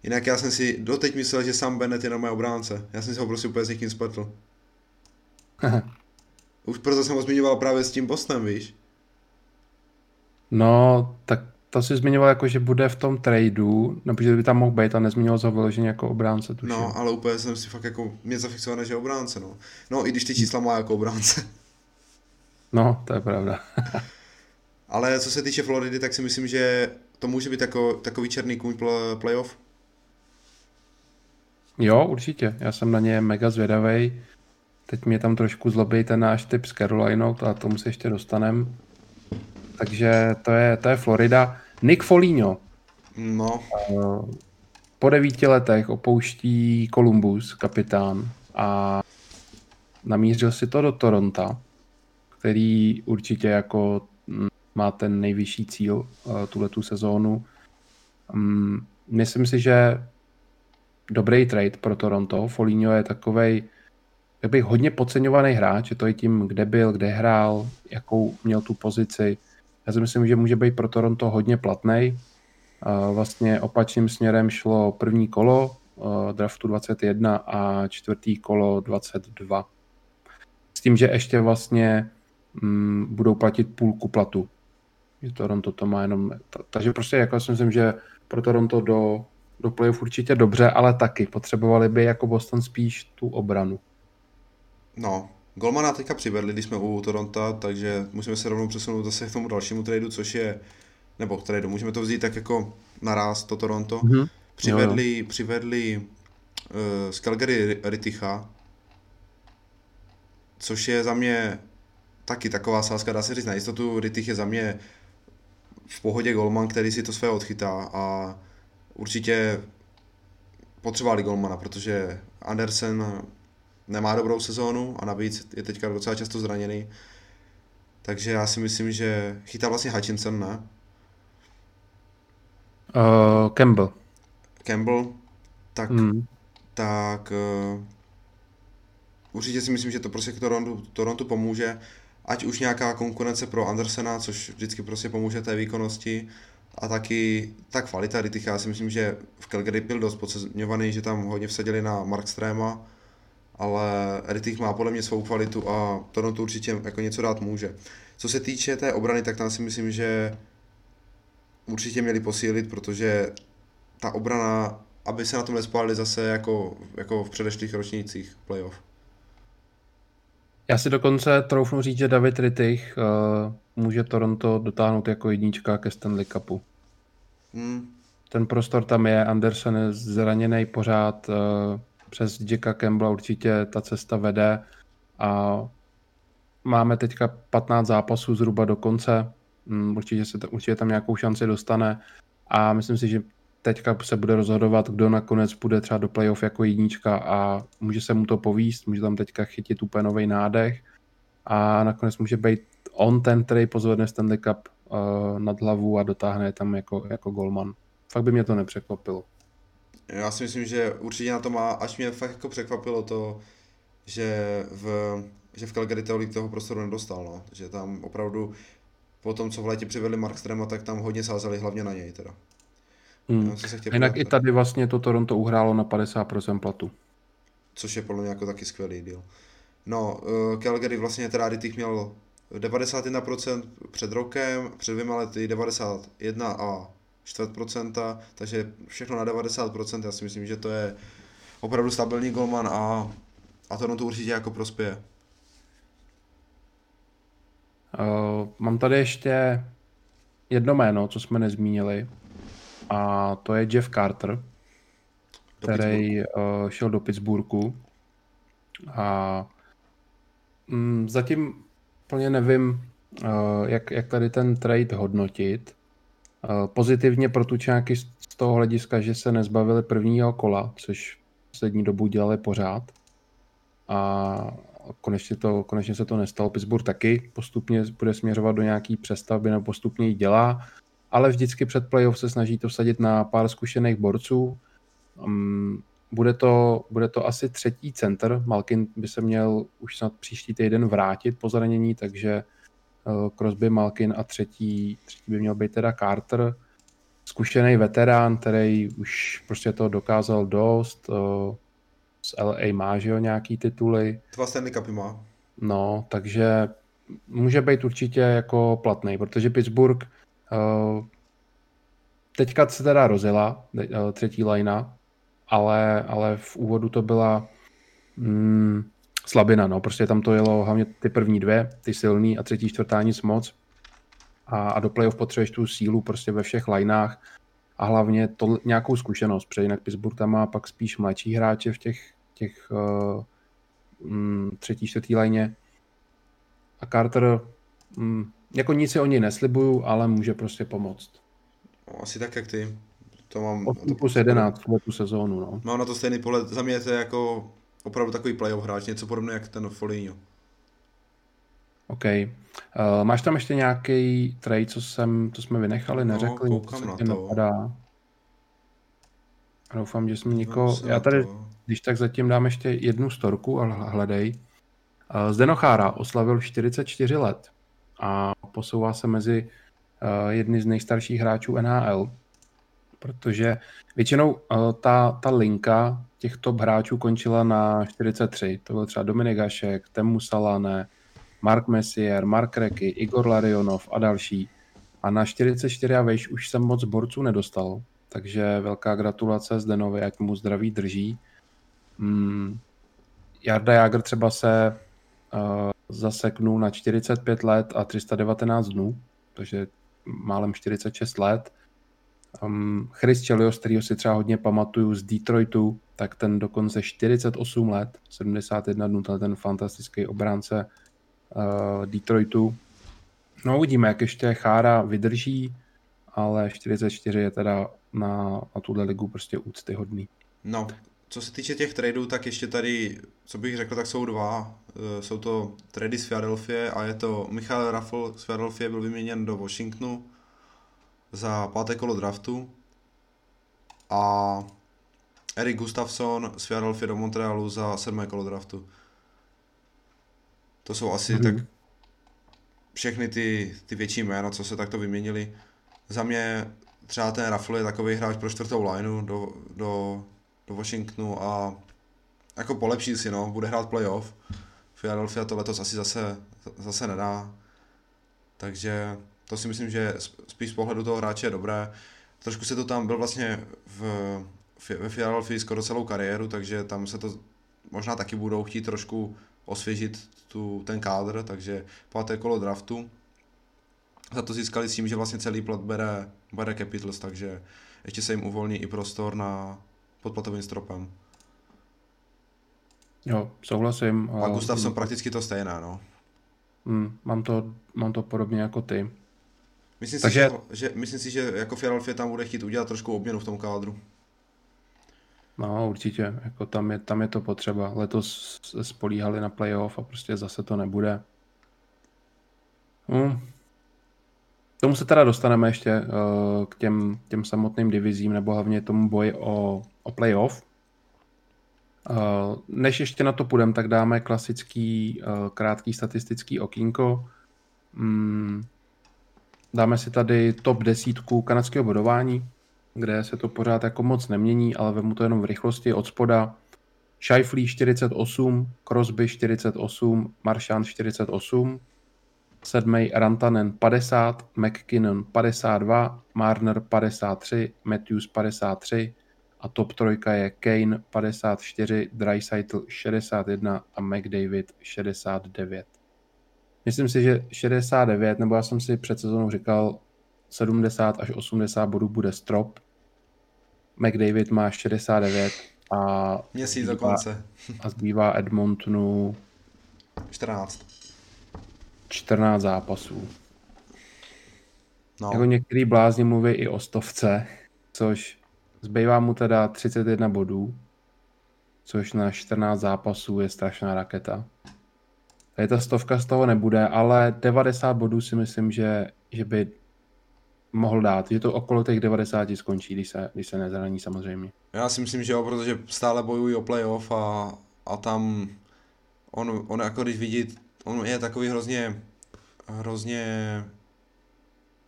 Speaker 2: Jinak já jsem si doteď myslel, že Sam Bennett je na mé obránce. Já jsem si ho prostě úplně s někým spletl. Už proto jsem ho zmiňoval právě s tím Bostonem, víš?
Speaker 1: No, tak to si zmiňoval jako, že bude v tom tradu, nebo že by tam mohl být a nezmiňoval ho vyloženě jako obránce, tuším.
Speaker 2: No, ale úplně jsem si fakt jako, mě zafixované, že obránce, no. No, i když ty čísla má jako obránce.
Speaker 1: No, to je pravda.
Speaker 2: ale co se týče Floridy, tak si myslím, že to může být jako, takový černý kůň playoff.
Speaker 1: Jo, určitě. Já jsem na ně mega zvědavý. Teď mě tam trošku zlobí ten náš typ s Carolinou, a tomu se ještě dostanem. Takže to je, to je Florida. Nick Foligno.
Speaker 2: No.
Speaker 1: Eh, po devíti letech opouští Columbus, kapitán, a namířil si to do Toronto, který určitě jako mm, má ten nejvyšší cíl eh, tuhle tu sezónu. Mm, myslím si, že dobrý trade pro Toronto. Foligno je takovej, jak bych hodně podceňovaný hráč, je to i tím, kde byl, kde hrál, jakou měl tu pozici. Já si myslím, že může být pro Toronto hodně platný. Vlastně opačným směrem šlo první kolo draftu 21 a čtvrtý kolo 22. S tím, že ještě vlastně mm, budou platit půlku platu. Že Toronto to má jenom... Takže prostě jako si myslím, že pro Toronto do, do playoff určitě dobře, ale taky potřebovali by jako Boston spíš tu obranu.
Speaker 2: No, Golmana teďka přivedli, když jsme u Toronto, takže musíme se rovnou přesunout zase k tomu dalšímu tradu, což je, nebo k tradu, můžeme to vzít tak jako naraz, to Toronto. Mm-hmm. Přivedli, jo, jo. přivedli uh, z Calgary Riticha, což je za mě taky taková sázka, dá se říct na jistotu, Ritich je za mě v pohodě golman, který si to své odchytá a určitě potřebovali golmana, protože Andersen nemá dobrou sezónu a navíc je teďka docela často zraněný. Takže já si myslím, že chytá vlastně Hutchinson, ne?
Speaker 1: Uh, Campbell.
Speaker 2: Campbell, tak, hmm. tak uh, určitě si myslím, že to prostě k Torontu, Torontu pomůže, ať už nějaká konkurence pro Andersena, což vždycky prostě pomůže té výkonnosti, a taky ta kvalita Rittich, já si myslím, že v Calgary byl dost podceňovaný, že tam hodně vsadili na Markstrema, ale Rittich má podle mě svou kvalitu a Toronto určitě jako něco dát může. Co se týče té obrany, tak tam si myslím, že určitě měli posílit, protože ta obrana, aby se na tom nespálili zase jako, jako v předešlých ročnících playoff.
Speaker 1: Já si dokonce troufnu říct, že David Rittich uh, může Toronto dotáhnout jako jednička ke Stanley Cupu. Hmm. Ten prostor tam je, Anderson je zraněný pořád, uh, přes Jacka Campbella určitě ta cesta vede a máme teďka 15 zápasů zhruba do konce, mm, určitě, se určitě tam nějakou šanci dostane a myslím si, že teďka se bude rozhodovat, kdo nakonec bude třeba do playoff jako jednička a může se mu to povíst, může tam teďka chytit úplně nový nádech a nakonec může být on ten, který pozvedne Stanley Cup uh, nad hlavu a dotáhne tam jako, jako golman. Fakt by mě to nepřekvapilo.
Speaker 2: Já si myslím, že určitě na to má, až mě fakt jako překvapilo to, že v, že v Calgary tolik toho prostoru nedostal, no. že tam opravdu po tom, co v létě přivedli Markstrema, tak tam hodně sázeli hlavně na něj teda.
Speaker 1: Hmm. Se Jinak i tady vlastně to Toronto uhrálo na 50% platu.
Speaker 2: Což je podle mě jako taky skvělý deal. No, uh, Calgary vlastně teda Rittich měl 91% před rokem, před dvěma lety 91 a čtvrt procenta, takže všechno na 90%, já si myslím, že to je opravdu stabilní golman a, a to to určitě jako prospěje.
Speaker 1: Uh, mám tady ještě jedno jméno, co jsme nezmínili, a to je Jeff Carter, do který uh, šel do Pittsburghu. A mm, zatím plně nevím, uh, jak, jak tady ten trade hodnotit. Uh, pozitivně pro tučáky z toho hlediska, že se nezbavili prvního kola, což poslední dobu dělali pořád. A konečně, to, konečně se to nestalo. Pittsburgh taky postupně bude směřovat do nějaký přestavby nebo postupně ji dělá ale vždycky před playoff se snaží to vsadit na pár zkušených borců. Um, bude to, bude to asi třetí center. Malkin by se měl už snad příští týden vrátit po zranění, takže Crosby, Malkin a třetí, třetí by měl být teda Carter. Zkušený veterán, který už prostě to dokázal dost. Z LA má, že jo, nějaký tituly.
Speaker 2: Dva Stanley Cupy má.
Speaker 1: No, takže může být určitě jako platný, protože Pittsburgh uh, teďka se teda rozjela třetí lajna, ale, ale v úvodu to byla mm, slabina, no, prostě tam to jelo hlavně ty první dvě, ty silný a třetí, čtvrtá nic moc a, a do playoff potřebuješ tu sílu prostě ve všech lineách a hlavně to, nějakou zkušenost, protože jinak Pittsburgh tam má pak spíš mladší hráče v těch, těch uh, třetí, čtvrtý lajně a Carter, mm, jako nic si o něj neslibuju, ale může prostě pomoct.
Speaker 2: No, asi tak, jak ty. To mám...
Speaker 1: 8 plus 11 v tu sezónu, no.
Speaker 2: Mám na to stejný pohled. Za mě je to jako opravdu takový playoff hráč, něco podobné jak ten Foligno.
Speaker 1: OK. Uh, máš tam ještě nějaký trade, co, jsem, co jsme vynechali, no, neřekli,
Speaker 2: no, co se na to. napadá?
Speaker 1: Doufám, že jsme nikoho... Já tady, když tak zatím dám ještě jednu storku, ale hledej. Zdeno Chára oslavil 44 let a posouvá se mezi eh, jedny z nejstarších hráčů NHL, protože většinou eh, ta, ta linka těch top hráčů končila na 43. To byl třeba Dominik Hašek, Temu Salane, Mark Messier, Mark Reky, Igor Larionov a další. A na 44 a vejš už jsem moc borců nedostal, takže velká gratulace Zdenovi, jak mu zdraví drží. Hmm. Jarda Jager třeba se zaseknul na 45 let a 319 dnů, takže málem 46 let. Um, Chris Chelios, kterýho si třeba hodně pamatuju z Detroitu, tak ten dokonce 48 let, 71 dnů, ten fantastický obránce uh, Detroitu. No uvidíme, jak ještě Chára vydrží, ale 44 je teda na, na tuhle ligu prostě úctyhodný.
Speaker 2: No, co se týče těch tradeů, tak ještě tady, co bych řekl, tak jsou dva. Eh, jsou to trady z Philadelphia a je to Michal Raffl z Philadelphia byl vyměněn do Washingtonu za páté kolo draftu a Erik Gustafsson z Philadelphia do Montrealu za sedmé kolo draftu. To jsou asi mm-hmm. tak všechny ty, ty větší jména, co se takto vyměnili. Za mě třeba ten Raffle je takový hráč pro čtvrtou lineu do, do do Washingtonu a jako polepší si, no, bude hrát playoff. Philadelphia to letos asi zase, zase nedá. Takže to si myslím, že spíš z pohledu toho hráče je dobré. Trošku se to tam byl vlastně v, ve Philadelphia skoro celou kariéru, takže tam se to možná taky budou chtít trošku osvěžit tu, ten kádr, takže páté kolo draftu. Za to získali s tím, že vlastně celý plat bere, bere Capitals, takže ještě se jim uvolní i prostor na, pod platovým stropem.
Speaker 1: Jo, souhlasím.
Speaker 2: A Gustav jsem prakticky to stejné, no.
Speaker 1: Mm, mám, to, mám to podobně jako ty.
Speaker 2: Myslím, Takže... si, že, že, myslím si, že jako Philadelphia tam bude chtít udělat trošku obměnu v tom kádru.
Speaker 1: No, určitě. Jako tam, je, tam je to potřeba. Letos se spolíhali na playoff a prostě zase to nebude. Hmm, tomu se teda dostaneme ještě uh, k těm, těm samotným divizím, nebo hlavně tomu boji o, o playoff. Uh, než ještě na to půjdeme, tak dáme klasický uh, krátký statistický okýnko. Mm, dáme si tady top desítku kanadského bodování, kde se to pořád jako moc nemění, ale vemu to jenom v rychlosti od spoda. Scheifele 48, Crosby 48, Marchand 48, sedmý Rantanen 50, McKinnon 52, Marner 53, Matthews 53 a top trojka je Kane 54, Dreisaitl 61 a McDavid 69. Myslím si, že 69, nebo já jsem si před sezónou říkal, 70 až 80 bodů bude strop. McDavid má 69 a
Speaker 2: Měsíc dokonce.
Speaker 1: a zbývá Edmontonu
Speaker 2: 14.
Speaker 1: 14 zápasů. No. Jako některý blázni mluví i o stovce, což zbývá mu teda 31 bodů, což na 14 zápasů je strašná raketa. Tady ta stovka z toho nebude, ale 90 bodů si myslím, že, že by mohl dát, že to okolo těch 90 skončí, když se, když se nezraní samozřejmě.
Speaker 2: Já si myslím, že jo, protože stále bojují o playoff a, a tam on, on jako když vidí on je takový hrozně hrozně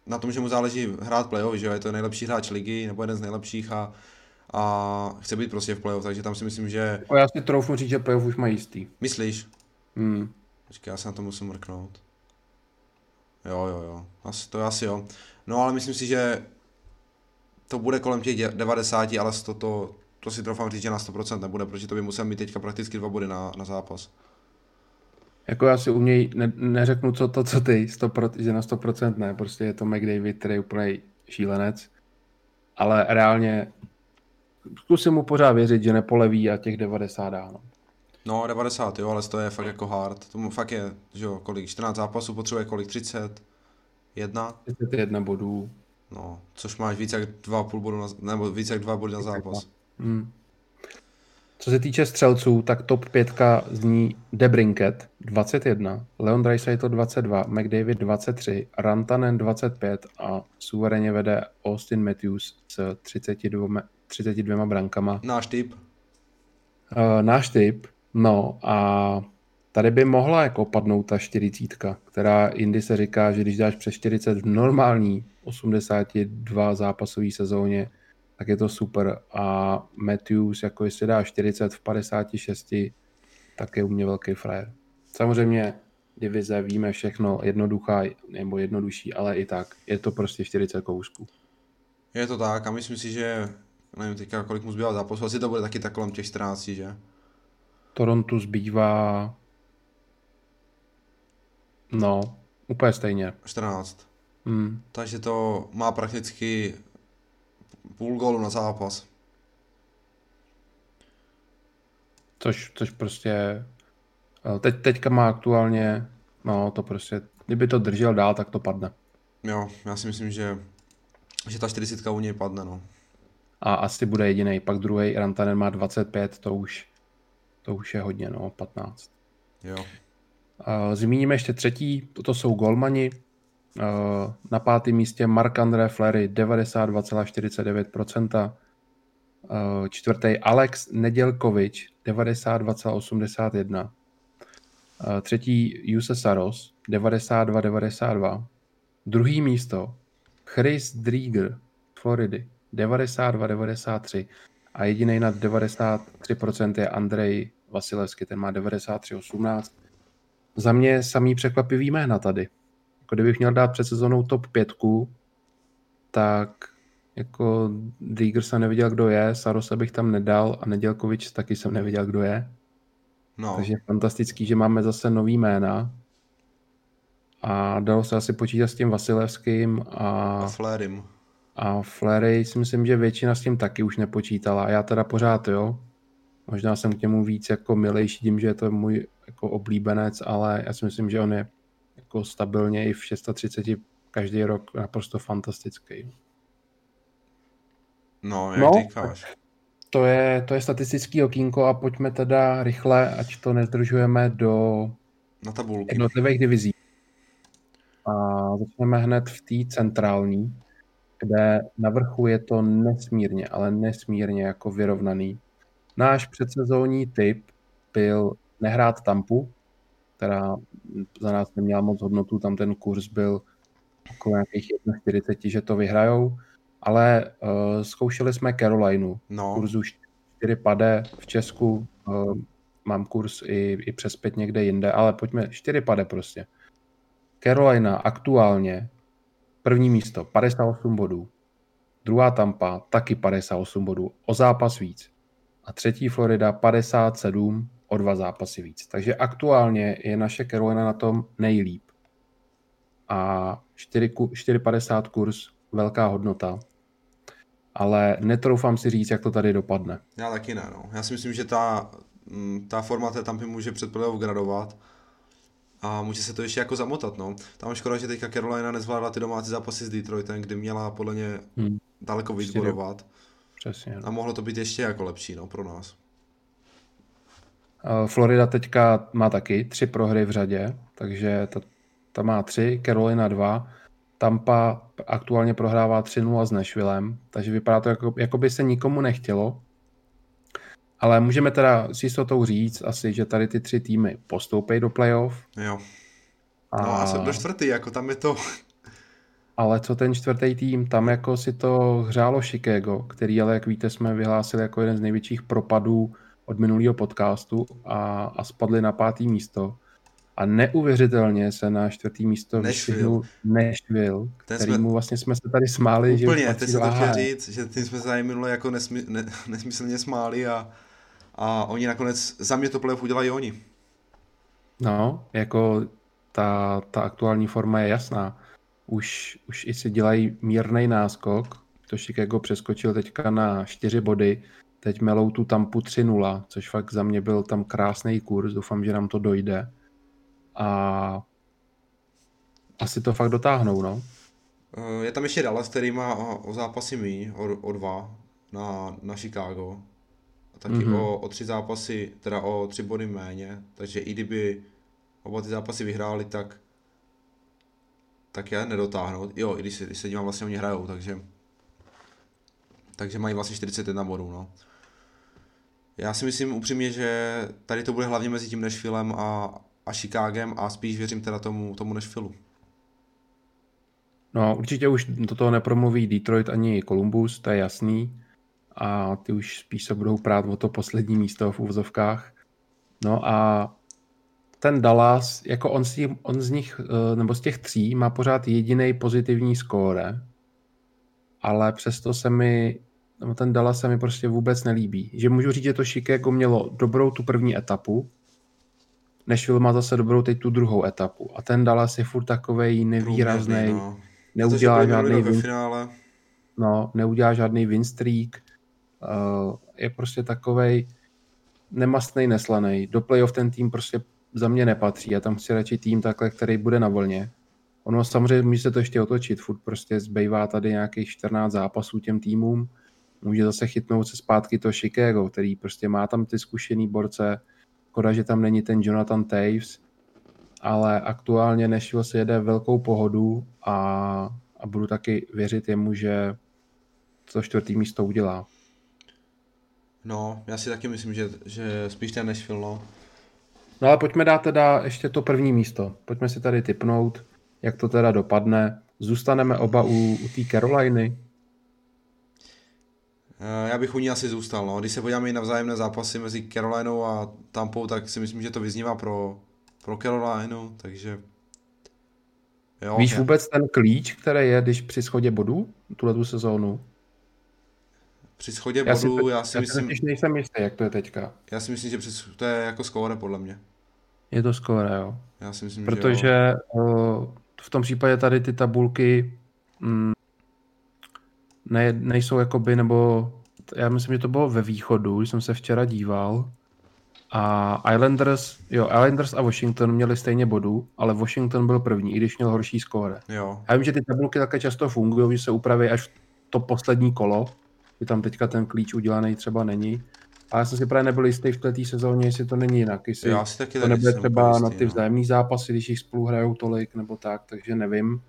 Speaker 2: na tom, že mu záleží hrát playoff, že jo, je to nejlepší hráč ligy, nebo jeden z nejlepších a, a chce být prostě v playoff, takže tam si myslím, že...
Speaker 1: O, já si troufnu říct, že playoff už mají jistý.
Speaker 2: Myslíš?
Speaker 1: Hmm.
Speaker 2: Počkej, já se na to musím mrknout. Jo, jo, jo, asi, to je asi jo. No ale myslím si, že to bude kolem těch 90, ale to, to, to si troufám říct, že na 100% nebude, protože to by musel mít teďka prakticky dva body na, na zápas.
Speaker 1: Jako já si u něj ne, neřeknu co to, co ty, 100%, že na 100% ne, prostě je to McDavid, který je úplně šílenec, ale reálně zkusím mu pořád věřit, že nepoleví a těch 90 dá, no.
Speaker 2: No, 90, jo, ale to je fakt jako hard. Tomu fakt je, že jo, kolik, 14 zápasů potřebuje, kolik, 30? Jedna?
Speaker 1: 31 bodů.
Speaker 2: No, což máš víc jak 2,5 bodu, na, nebo víc jak 2 body na zápas.
Speaker 1: Hmm. Co se týče střelců, tak top 5 zní Debrinket 21, Leon Draisaitl 22, McDavid 23, Rantanen 25 a suverénně vede Austin Matthews s 32, 32 brankama.
Speaker 2: Náš typ?
Speaker 1: Uh, náš typ, no a tady by mohla jako padnout ta 40, která jindy se říká, že když dáš přes 40 v normální 82 zápasové sezóně, tak je to super. A Matthews, jako jestli dá 40 v 56, tak je u mě velký frajer. Samozřejmě divize, víme všechno, jednoduchá nebo jednodušší, ale i tak, je to prostě 40 kousků.
Speaker 2: Je to tak a myslím si, že nevím teďka, kolik mu zbývá zápasů, asi to bude taky tak kolem těch 14, že?
Speaker 1: Toronto zbývá no, úplně stejně.
Speaker 2: 14.
Speaker 1: Hmm.
Speaker 2: Takže to má prakticky půl gólu na zápas.
Speaker 1: Což, což prostě eh, teď, teďka má aktuálně, no to prostě, kdyby to držel dál, tak to padne.
Speaker 2: Jo, já si myslím, že, že ta 40 u něj padne, no.
Speaker 1: A asi bude jediný. Pak druhý Rantanen má 25, to už, to už je hodně, no, 15.
Speaker 2: Jo.
Speaker 1: Zmíníme ještě třetí, toto jsou golmani. Na pátém místě Mark-André Flery 92,49%. Eh, čtvrtý Alex Nedělkovič 92,81%. Eh, třetí Juse Saros 92,92. Druhý místo Chris Drieger Floridy 92,93. A jediný nad 93% je Andrej Vasilevský, ten má 93,18. Za mě samý překvapivý jména tady jako kdybych měl dát před sezónou top 5, tak jako Drieger jsem neviděl, kdo je, Sarosa bych tam nedal a Nedělkovič taky jsem neviděl, kdo je. No. Takže je fantastický, že máme zase nový jména. A dalo se asi počítat s tím Vasilevským a...
Speaker 2: A Flerym.
Speaker 1: A Flery si myslím, že většina s tím taky už nepočítala. A já teda pořád, jo. Možná jsem k němu víc jako milejší tím, že je to můj jako oblíbenec, ale já si myslím, že on je jako stabilně i v 630 každý rok naprosto fantastický.
Speaker 2: No, jak no, říkáš.
Speaker 1: To je, to je statistický okýnko a pojďme teda rychle, ať to nezdržujeme do
Speaker 2: Na tabulky.
Speaker 1: jednotlivých divizí. A začneme hned v té centrální, kde na vrchu je to nesmírně, ale nesmírně jako vyrovnaný. Náš předsezónní typ byl nehrát Tampu, která za nás neměla moc hodnotu, tam ten kurz byl okolo nějakých 1,40, že to vyhrajou, ale uh, zkoušeli jsme Carolineu, no. kurzu 4 pade v Česku, uh, mám kurz i, i přes 5 někde jinde, ale pojďme, 4 pade prostě. Carolina aktuálně první místo, 58 bodů. Druhá Tampa, taky 58 bodů, o zápas víc. A třetí Florida, 57, o dva zápasy víc. Takže aktuálně je naše Carolina na tom nejlíp. A 4,50 kurz, velká hodnota. Ale netroufám si říct, jak to tady dopadne.
Speaker 2: Já taky ne, no. Já si myslím, že ta, mm, ta forma té tampy může před gradovat a může se to ještě jako zamotat, no. Tam škoda, že teďka Carolina nezvládla ty domácí zápasy s Detroitem, kdy měla podle ně hmm. daleko víc bodovat.
Speaker 1: Přesně. No.
Speaker 2: A mohlo to být ještě jako lepší, no, pro nás.
Speaker 1: Florida teďka má taky tři prohry v řadě, takže ta, ta má tři, Carolina dva, Tampa aktuálně prohrává 3-0 s Nashvillem, takže vypadá to, jako, jako by se nikomu nechtělo. Ale můžeme teda s jistotou říct asi, že tady ty tři týmy postoupí do playoff.
Speaker 2: Jo. A... No a jsem do čtvrtý, jako tam je to...
Speaker 1: Ale co ten čtvrtý tým, tam jako si to hřálo Chicago, který ale, jak víte, jsme vyhlásili jako jeden z největších propadů od minulého podcastu a, a spadli na pátý místo. A neuvěřitelně se na čtvrtý místo vyšvihnul Nashville, kterýmu jsme... vlastně jsme se tady smáli.
Speaker 2: Úplně, že teď se to chtěl říct, že tím jsme se tady minule jako nesmy, ne, nesmyslně smáli a, a oni nakonec, za mě to playoff udělají oni.
Speaker 1: No, jako ta, ta aktuální forma je jasná. Už, už i si dělají mírný náskok, to Chicago přeskočil teďka na 4 body, teď melou tu Tampu 3-0, což fakt za mě byl tam krásný kurz, doufám, že nám to dojde. A asi to fakt dotáhnou, no.
Speaker 2: Eh, je tam ještě Dallas, který má o zápasy mý, o, o dva, na, na Chicago. A taky mm-hmm. o, o tři zápasy, teda o tři body méně, takže i kdyby oba ty zápasy vyhráli, tak tak je nedotáhnou. Jo, i když se, když se dívám, vlastně oni hrajou, takže takže mají vlastně 41 bodů, no. Já si myslím upřímně, že tady to bude hlavně mezi tím Nashvillem a, a Chicagem a spíš věřím teda tomu, tomu Nashvillu.
Speaker 1: No, určitě už do toho nepromluví Detroit ani Columbus, to je jasný. A ty už spíš se budou prát o to poslední místo v úvozovkách. No a ten Dallas, jako on z, těch, on z nich, eh, nebo z těch tří, má pořád jediný pozitivní skóre, ale přesto se mi, nebo ten Dallas se mi prostě vůbec nelíbí. Že můžu říct, že to Chicago mělo dobrou tu první etapu, Nashville má zase dobrou teď tu druhou etapu. A ten Dallas je furt takovej nevýrazný, no. neudělá žádný win, finále. No, neudělá žádný win streak. Uh, je prostě takovej nemastný, neslaný. Do playoff ten tým prostě za mě nepatří. Já tam chci radši tým takhle, který bude na vlně. Ono samozřejmě může se to ještě otočit, furt prostě zbývá tady nějakých 14 zápasů těm týmům. Může zase chytnout se zpátky to Chicago, který prostě má tam ty zkušený borce. Škoda, že tam není ten Jonathan Taves, ale aktuálně Nashville se jede velkou pohodu a, a budu taky věřit jemu, že to čtvrtý místo udělá.
Speaker 2: No, já si taky myslím, že, že spíš ten Nashville, no.
Speaker 1: No ale pojďme dát teda ještě to první místo. Pojďme si tady typnout, jak to teda dopadne. Zůstaneme oba u, u té Caroliny?
Speaker 2: Eh, já bych u ní asi zůstal. No. Když se podíváme i na vzájemné zápasy mezi Carolinou a Tampou, tak si myslím, že to vyznívá pro, pro Carolinu, takže...
Speaker 1: Jo, Víš já... vůbec ten klíč, který je, když při schodě bodů tuhle tu sezónu?
Speaker 2: Při schodě já bodů,
Speaker 1: si,
Speaker 2: já si já myslím...
Speaker 1: Já nejsem jistý, jak to je teďka.
Speaker 2: Já si myslím, že při, to je jako skóre, podle mě.
Speaker 1: Je to skóre, jo.
Speaker 2: Já si myslím,
Speaker 1: Protože že jo. v tom případě tady ty tabulky mm, ne, nejsou jakoby, nebo já myslím, že to bylo ve východu, když jsem se včera díval. A Islanders, jo, Islanders a Washington měli stejně bodů, ale Washington byl první, i když měl horší skóre.
Speaker 2: Jo.
Speaker 1: Já vím, že ty tabulky také často fungují, že se upraví až to poslední kolo, že tam teďka ten klíč udělaný třeba není. A já jsem si právě nebyl jistý v této sezóně, jestli to není jinak. Jestli
Speaker 2: já si taky
Speaker 1: to nebude třeba jistý, na ty no. vzájemné zápasy, když jich spolu hrajou tolik nebo tak, takže nevím.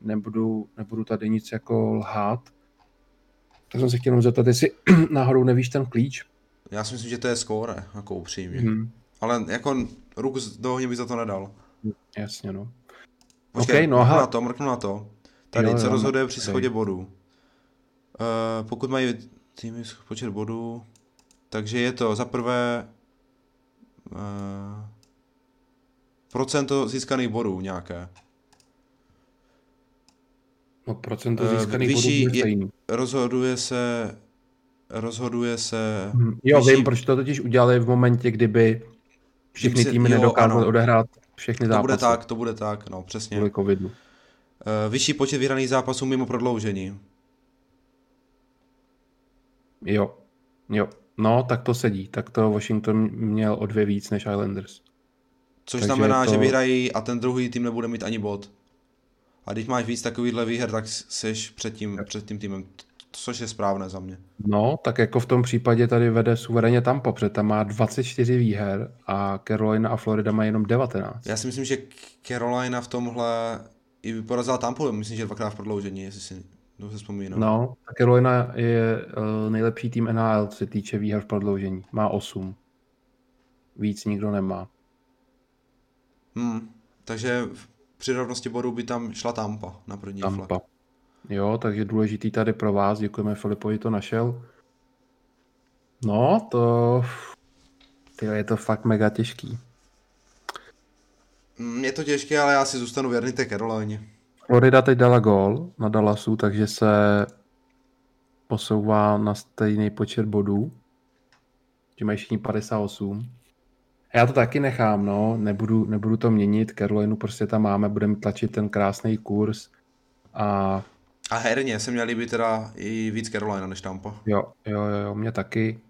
Speaker 1: Nebudu, nebudu tady nic jako lhát. Tak jsem se chtěl zeptat, jestli náhodou nevíš ten klíč.
Speaker 2: Já si myslím, že to je skóre, jako upřímně. Hmm. Ale jako ruku do ohně by za to nedal.
Speaker 1: Jasně, no.
Speaker 2: Počkej, okay, no mrknu na to, mrknu na to. Tady, jo, co jo, rozhoduje no, při schodě bodů. Uh, pokud mají týmy počet bodů, takže je to za prvé uh, procento získaných bodů nějaké.
Speaker 1: No procento eh, získaných Vyšší bodů je,
Speaker 2: rozhoduje se rozhoduje se...
Speaker 1: Hmm, jo, vyšší... vím, proč to totiž udělali v momentě, kdyby všichni týmy nedokázali odehrát všechny zápasy.
Speaker 2: To bude tak, to bude tak, no přesně.
Speaker 1: Kvůli covidu. Uh,
Speaker 2: vyšší počet vyhraných zápasů mimo prodloužení.
Speaker 1: Jo, jo. No, tak to sedí. Tak to Washington měl o dvě víc než Islanders.
Speaker 2: Což Takže znamená, to... že vyhrají a ten druhý tým nebude mít ani bod. A když máš víc takovýchhle výher, tak jsi před tím, před tím týmem, což je správné za mě.
Speaker 1: No, tak jako v tom případě tady vede suverénně Tampa, protože tam má 24 výher a Carolina a Florida má jenom 19.
Speaker 2: Já si myslím, že Carolina v tomhle i porazila Tampa, myslím, že dvakrát v prodloužení, jestli si to se vzpomínám.
Speaker 1: No, tak Carolina je uh, nejlepší tým NHL, co se týče výher v prodloužení. Má 8. Víc nikdo nemá.
Speaker 2: Hmm, takže při rovnosti bodů by tam šla Tampa na první Tampa. Flag.
Speaker 1: Jo, takže důležitý tady pro vás, děkujeme Filipovi, to našel. No, to... Tyjo, je to fakt mega těžký.
Speaker 2: Mm, je to těžké, ale já si zůstanu věrný té Caroline.
Speaker 1: Florida teď dala gól na Dallasu, takže se posouvá na stejný počet bodů. Že mají všichni 58. Já to taky nechám, no. Nebudu, nebudu to měnit. Carolinu prostě tam máme, budeme tlačit ten krásný kurz. A...
Speaker 2: a herně se měli líbit teda i víc Carolina než Tampa.
Speaker 1: Jo, jo, jo, jo, mě taky.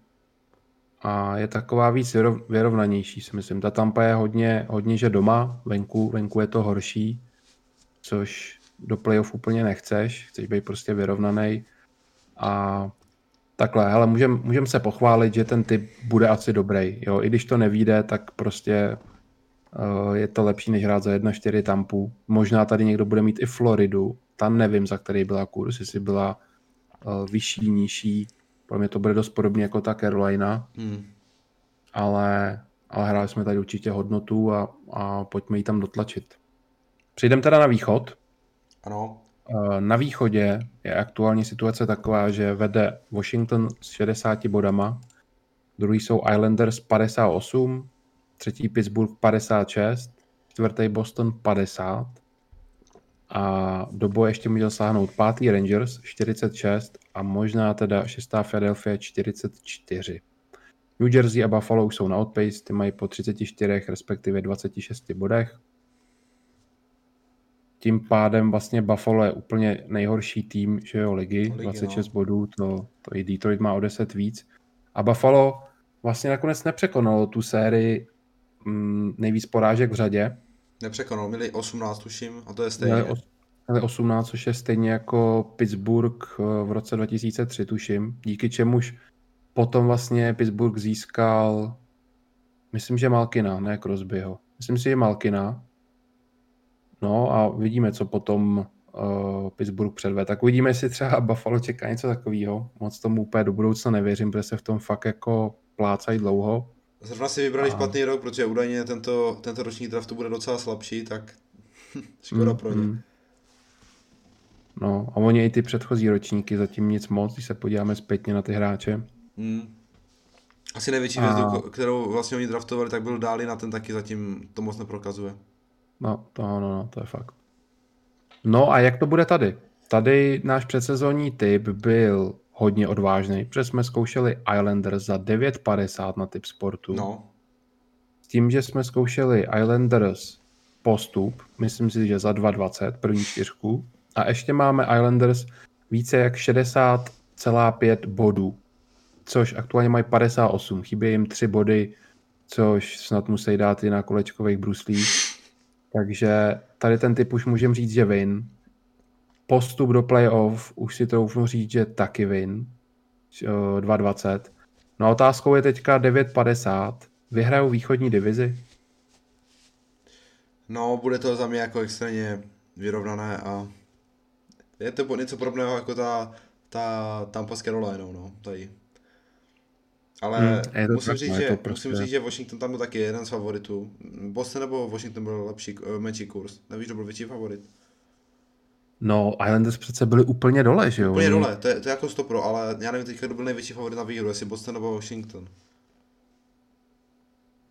Speaker 1: A je taková víc vyrovnanější, si myslím. Ta Tampa je hodně, hodně že doma, venku, venku je to horší, což do playoff úplně nechceš, chceš být prostě vyrovnaný. A takhle, ale můžeme můžem se pochválit, že ten typ bude asi dobrý. Jo? I když to nevíde, tak prostě uh, je to lepší, než hrát za 1-4 Tampu. Možná tady někdo bude mít i Floridu, tam nevím, za který byla kurz, jestli byla uh, vyšší, nižší. Pro mě to bude dost podobně jako ta Carolina. Hmm. Ale, ale hráli jsme tady určitě hodnotu a, a pojďme ji tam dotlačit. Přijdeme teda na východ.
Speaker 2: Ano.
Speaker 1: Eh, na východě je aktuální situace taková, že vede Washington s 60 bodama, druhý jsou Islanders 58, třetí Pittsburgh 56, čtvrtý Boston 50 a do boje ještě může sáhnout pátý Rangers 46 a možná teda šestá Philadelphia 44. New Jersey a Buffalo jsou na outpace, ty mají po 34 respektive 26 bodech tím pádem vlastně Buffalo je úplně nejhorší tým, že jo, ligy, ligy 26 no. bodů, to, to i Detroit má o 10 víc. A Buffalo vlastně nakonec nepřekonalo tu sérii mm, nejvíc porážek v řadě.
Speaker 2: Nepřekonal, měli 18 tuším a to je stejně.
Speaker 1: Měli 18, což je stejně jako Pittsburgh eh, v roce 2003 tuším, díky čemuž potom vlastně Pittsburgh získal, myslím, že Malkina, ne Crosbyho. Myslím si, že Malkina, No a vidíme, co potom uh, Pittsburgh předve. Tak uvidíme, jestli třeba Buffalo čeká něco takového. Moc tomu úplně do budoucna nevěřím, protože se v tom fakt jako plácají dlouho.
Speaker 2: Zrovna si vybrali a... špatný rok, protože údajně tento, tento roční draftu bude docela slabší, tak škoda mm, pro ně. Mm.
Speaker 1: No a oni i ty předchozí ročníky zatím nic moc, když se podíváme zpětně na ty hráče. Mm.
Speaker 2: Asi největší hvězdu, a... kterou vlastně oni draftovali, tak byl Dáli na ten taky zatím to moc neprokazuje.
Speaker 1: No, to ano, no, to je fakt. No a jak to bude tady? Tady náš předsezonní typ byl hodně odvážný, protože jsme zkoušeli Islanders za 9,50 na typ sportu.
Speaker 2: No.
Speaker 1: S tím, že jsme zkoušeli Islanders postup, myslím si, že za 2,20 první čtyřku. A ještě máme Islanders více jak 60,5 bodů, což aktuálně mají 58. Chybí jim 3 body, což snad musí dát i na kolečkových bruslích. Takže tady ten typ už můžeme říct, že win. Postup do playoff už si troufnu říct, že taky win. 2,20. No a otázkou je teďka 9,50. Vyhrajou východní divizi?
Speaker 2: No, bude to za mě jako extrémně vyrovnané a je to něco podobného jako ta, ta Tampa s no, tady. Ale hmm, musím, tak, říct, no, že, prostě... musím říct, že Washington tam byl taky jeden z favoritů. Boston nebo Washington byl lepší, uh, menší kurz? Nevíš, kdo byl větší favorit?
Speaker 1: No, Islanders přece byli úplně dole, že jo?
Speaker 2: Úplně dole, to je, to je jako stopro, ale já nevím teď, kdo byl největší favorit na výhru, jestli Boston nebo Washington.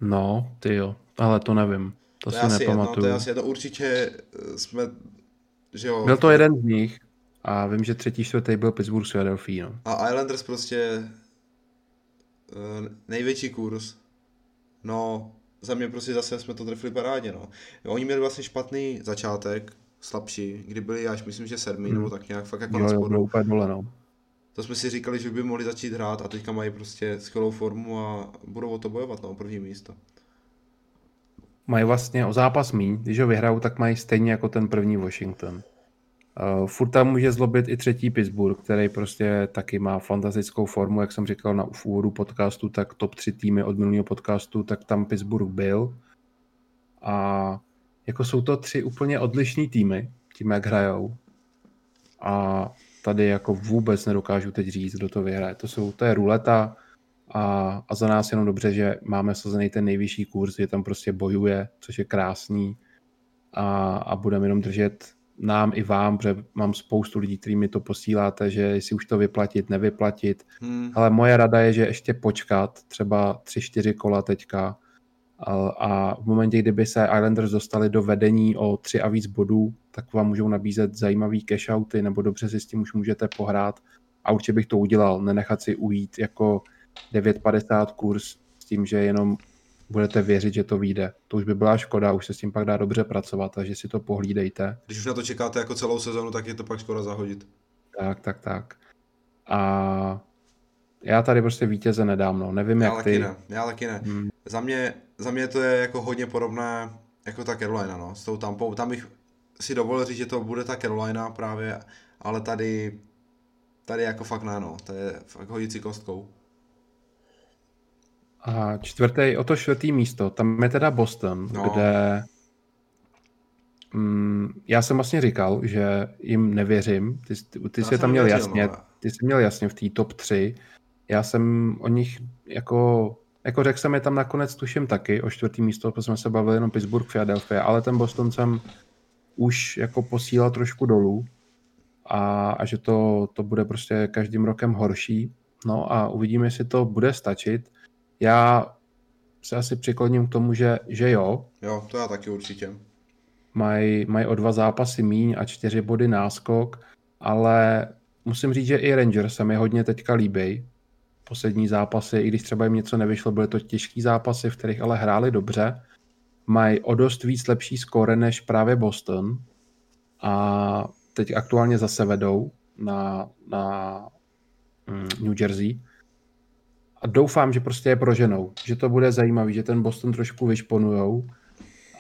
Speaker 1: No, ty jo, ale to nevím. To, to si nepamatuju. Jedno,
Speaker 2: to je asi jedno, určitě eh, jsme, že jo.
Speaker 1: Byl to jeden z nich a vím, že třetí, čtvrtý byl Pittsburgh Philadelphia. No.
Speaker 2: A Islanders prostě Eh, největší kurz. No, za mě prostě zase jsme to trefili parádně, no. Oni měli vlastně špatný začátek, slabší, kdy byli až myslím, že sedmý, hmm. nebo tak nějak fakt jako jo, na spodu.
Speaker 1: úplně dole, no.
Speaker 2: To jsme si říkali, že by mohli začít hrát a teďka mají prostě skvělou formu a budou o to bojovat, no, první místo.
Speaker 1: Mají vlastně o zápas míň, když ho vyhrajou, tak mají stejně jako ten první Washington. Uh, furt tam může zlobit i třetí Pittsburgh, který prostě taky má fantastickou formu, jak jsem říkal na úvodu podcastu, tak top 3 týmy od minulého podcastu, tak tam Pittsburgh byl. A jako jsou to tři úplně odlišní týmy, tím jak hrajou. A tady jako vůbec nedokážu teď říct, kdo to vyhraje. To, jsou, to je ruleta a, a za nás jenom dobře, že máme sazený ten nejvyšší kurz, že tam prostě bojuje, což je krásný a, a budeme jenom držet nám i vám, protože mám spoustu lidí, kteří mi to posíláte, že si už to vyplatit, nevyplatit. Hmm. Ale moje rada je, že ještě počkat, třeba tři, čtyři kola teďka, a, a v momentě, kdyby se Islanders dostali do vedení o tři a víc bodů, tak vám můžou nabízet zajímavý cashouty, nebo dobře si s tím už můžete pohrát. A určitě bych to udělal, nenechat si ujít jako 9,50 kurz s tím, že jenom budete věřit, že to vyjde. To už by byla škoda, už se s tím pak dá dobře pracovat, takže si to pohlídejte.
Speaker 2: Když už na to čekáte jako celou sezonu, tak je to pak škoda zahodit.
Speaker 1: Tak, tak, tak. A já tady prostě vítěze nedám, no. Nevím, já jak
Speaker 2: taky
Speaker 1: ty.
Speaker 2: Ne. Já taky ne. Hmm. Za, mě, za mě to je jako hodně podobné jako ta Carolina, no. S tou Tampou. Tam bych si dovolil říct, že to bude ta Carolina právě, ale tady tady jako fakt ne, no. To je fakt si kostkou.
Speaker 1: A čtvrtý, o to čtvrtý místo, tam je teda Boston, no. kde mm, já jsem vlastně říkal, že jim nevěřím. Ty, ty, ty jsi tam měl věřil, jasně, no. ty jsi měl jasně v té top 3. Já jsem o nich jako, jako řekl jsem je tam nakonec tuším taky o čtvrtý místo, protože jsme se bavili jenom Pittsburgh, Philadelphia, ale ten Boston jsem už jako posílal trošku dolů a, a že to, to bude prostě každým rokem horší. No a uvidíme, jestli to bude stačit. Já se asi přikloním k tomu, že, že jo.
Speaker 2: Jo, to já taky určitě.
Speaker 1: Mají maj o dva zápasy míň a čtyři body náskok, ale musím říct, že i Rangers se mi hodně teďka líbí. Poslední zápasy, i když třeba jim něco nevyšlo, byly to těžký zápasy, v kterých ale hráli dobře. Mají o dost víc lepší skóre než právě Boston. A teď aktuálně zase vedou na, na mm, New Jersey a doufám, že prostě je proženou, že to bude zajímavý, že ten Boston trošku vyšponujou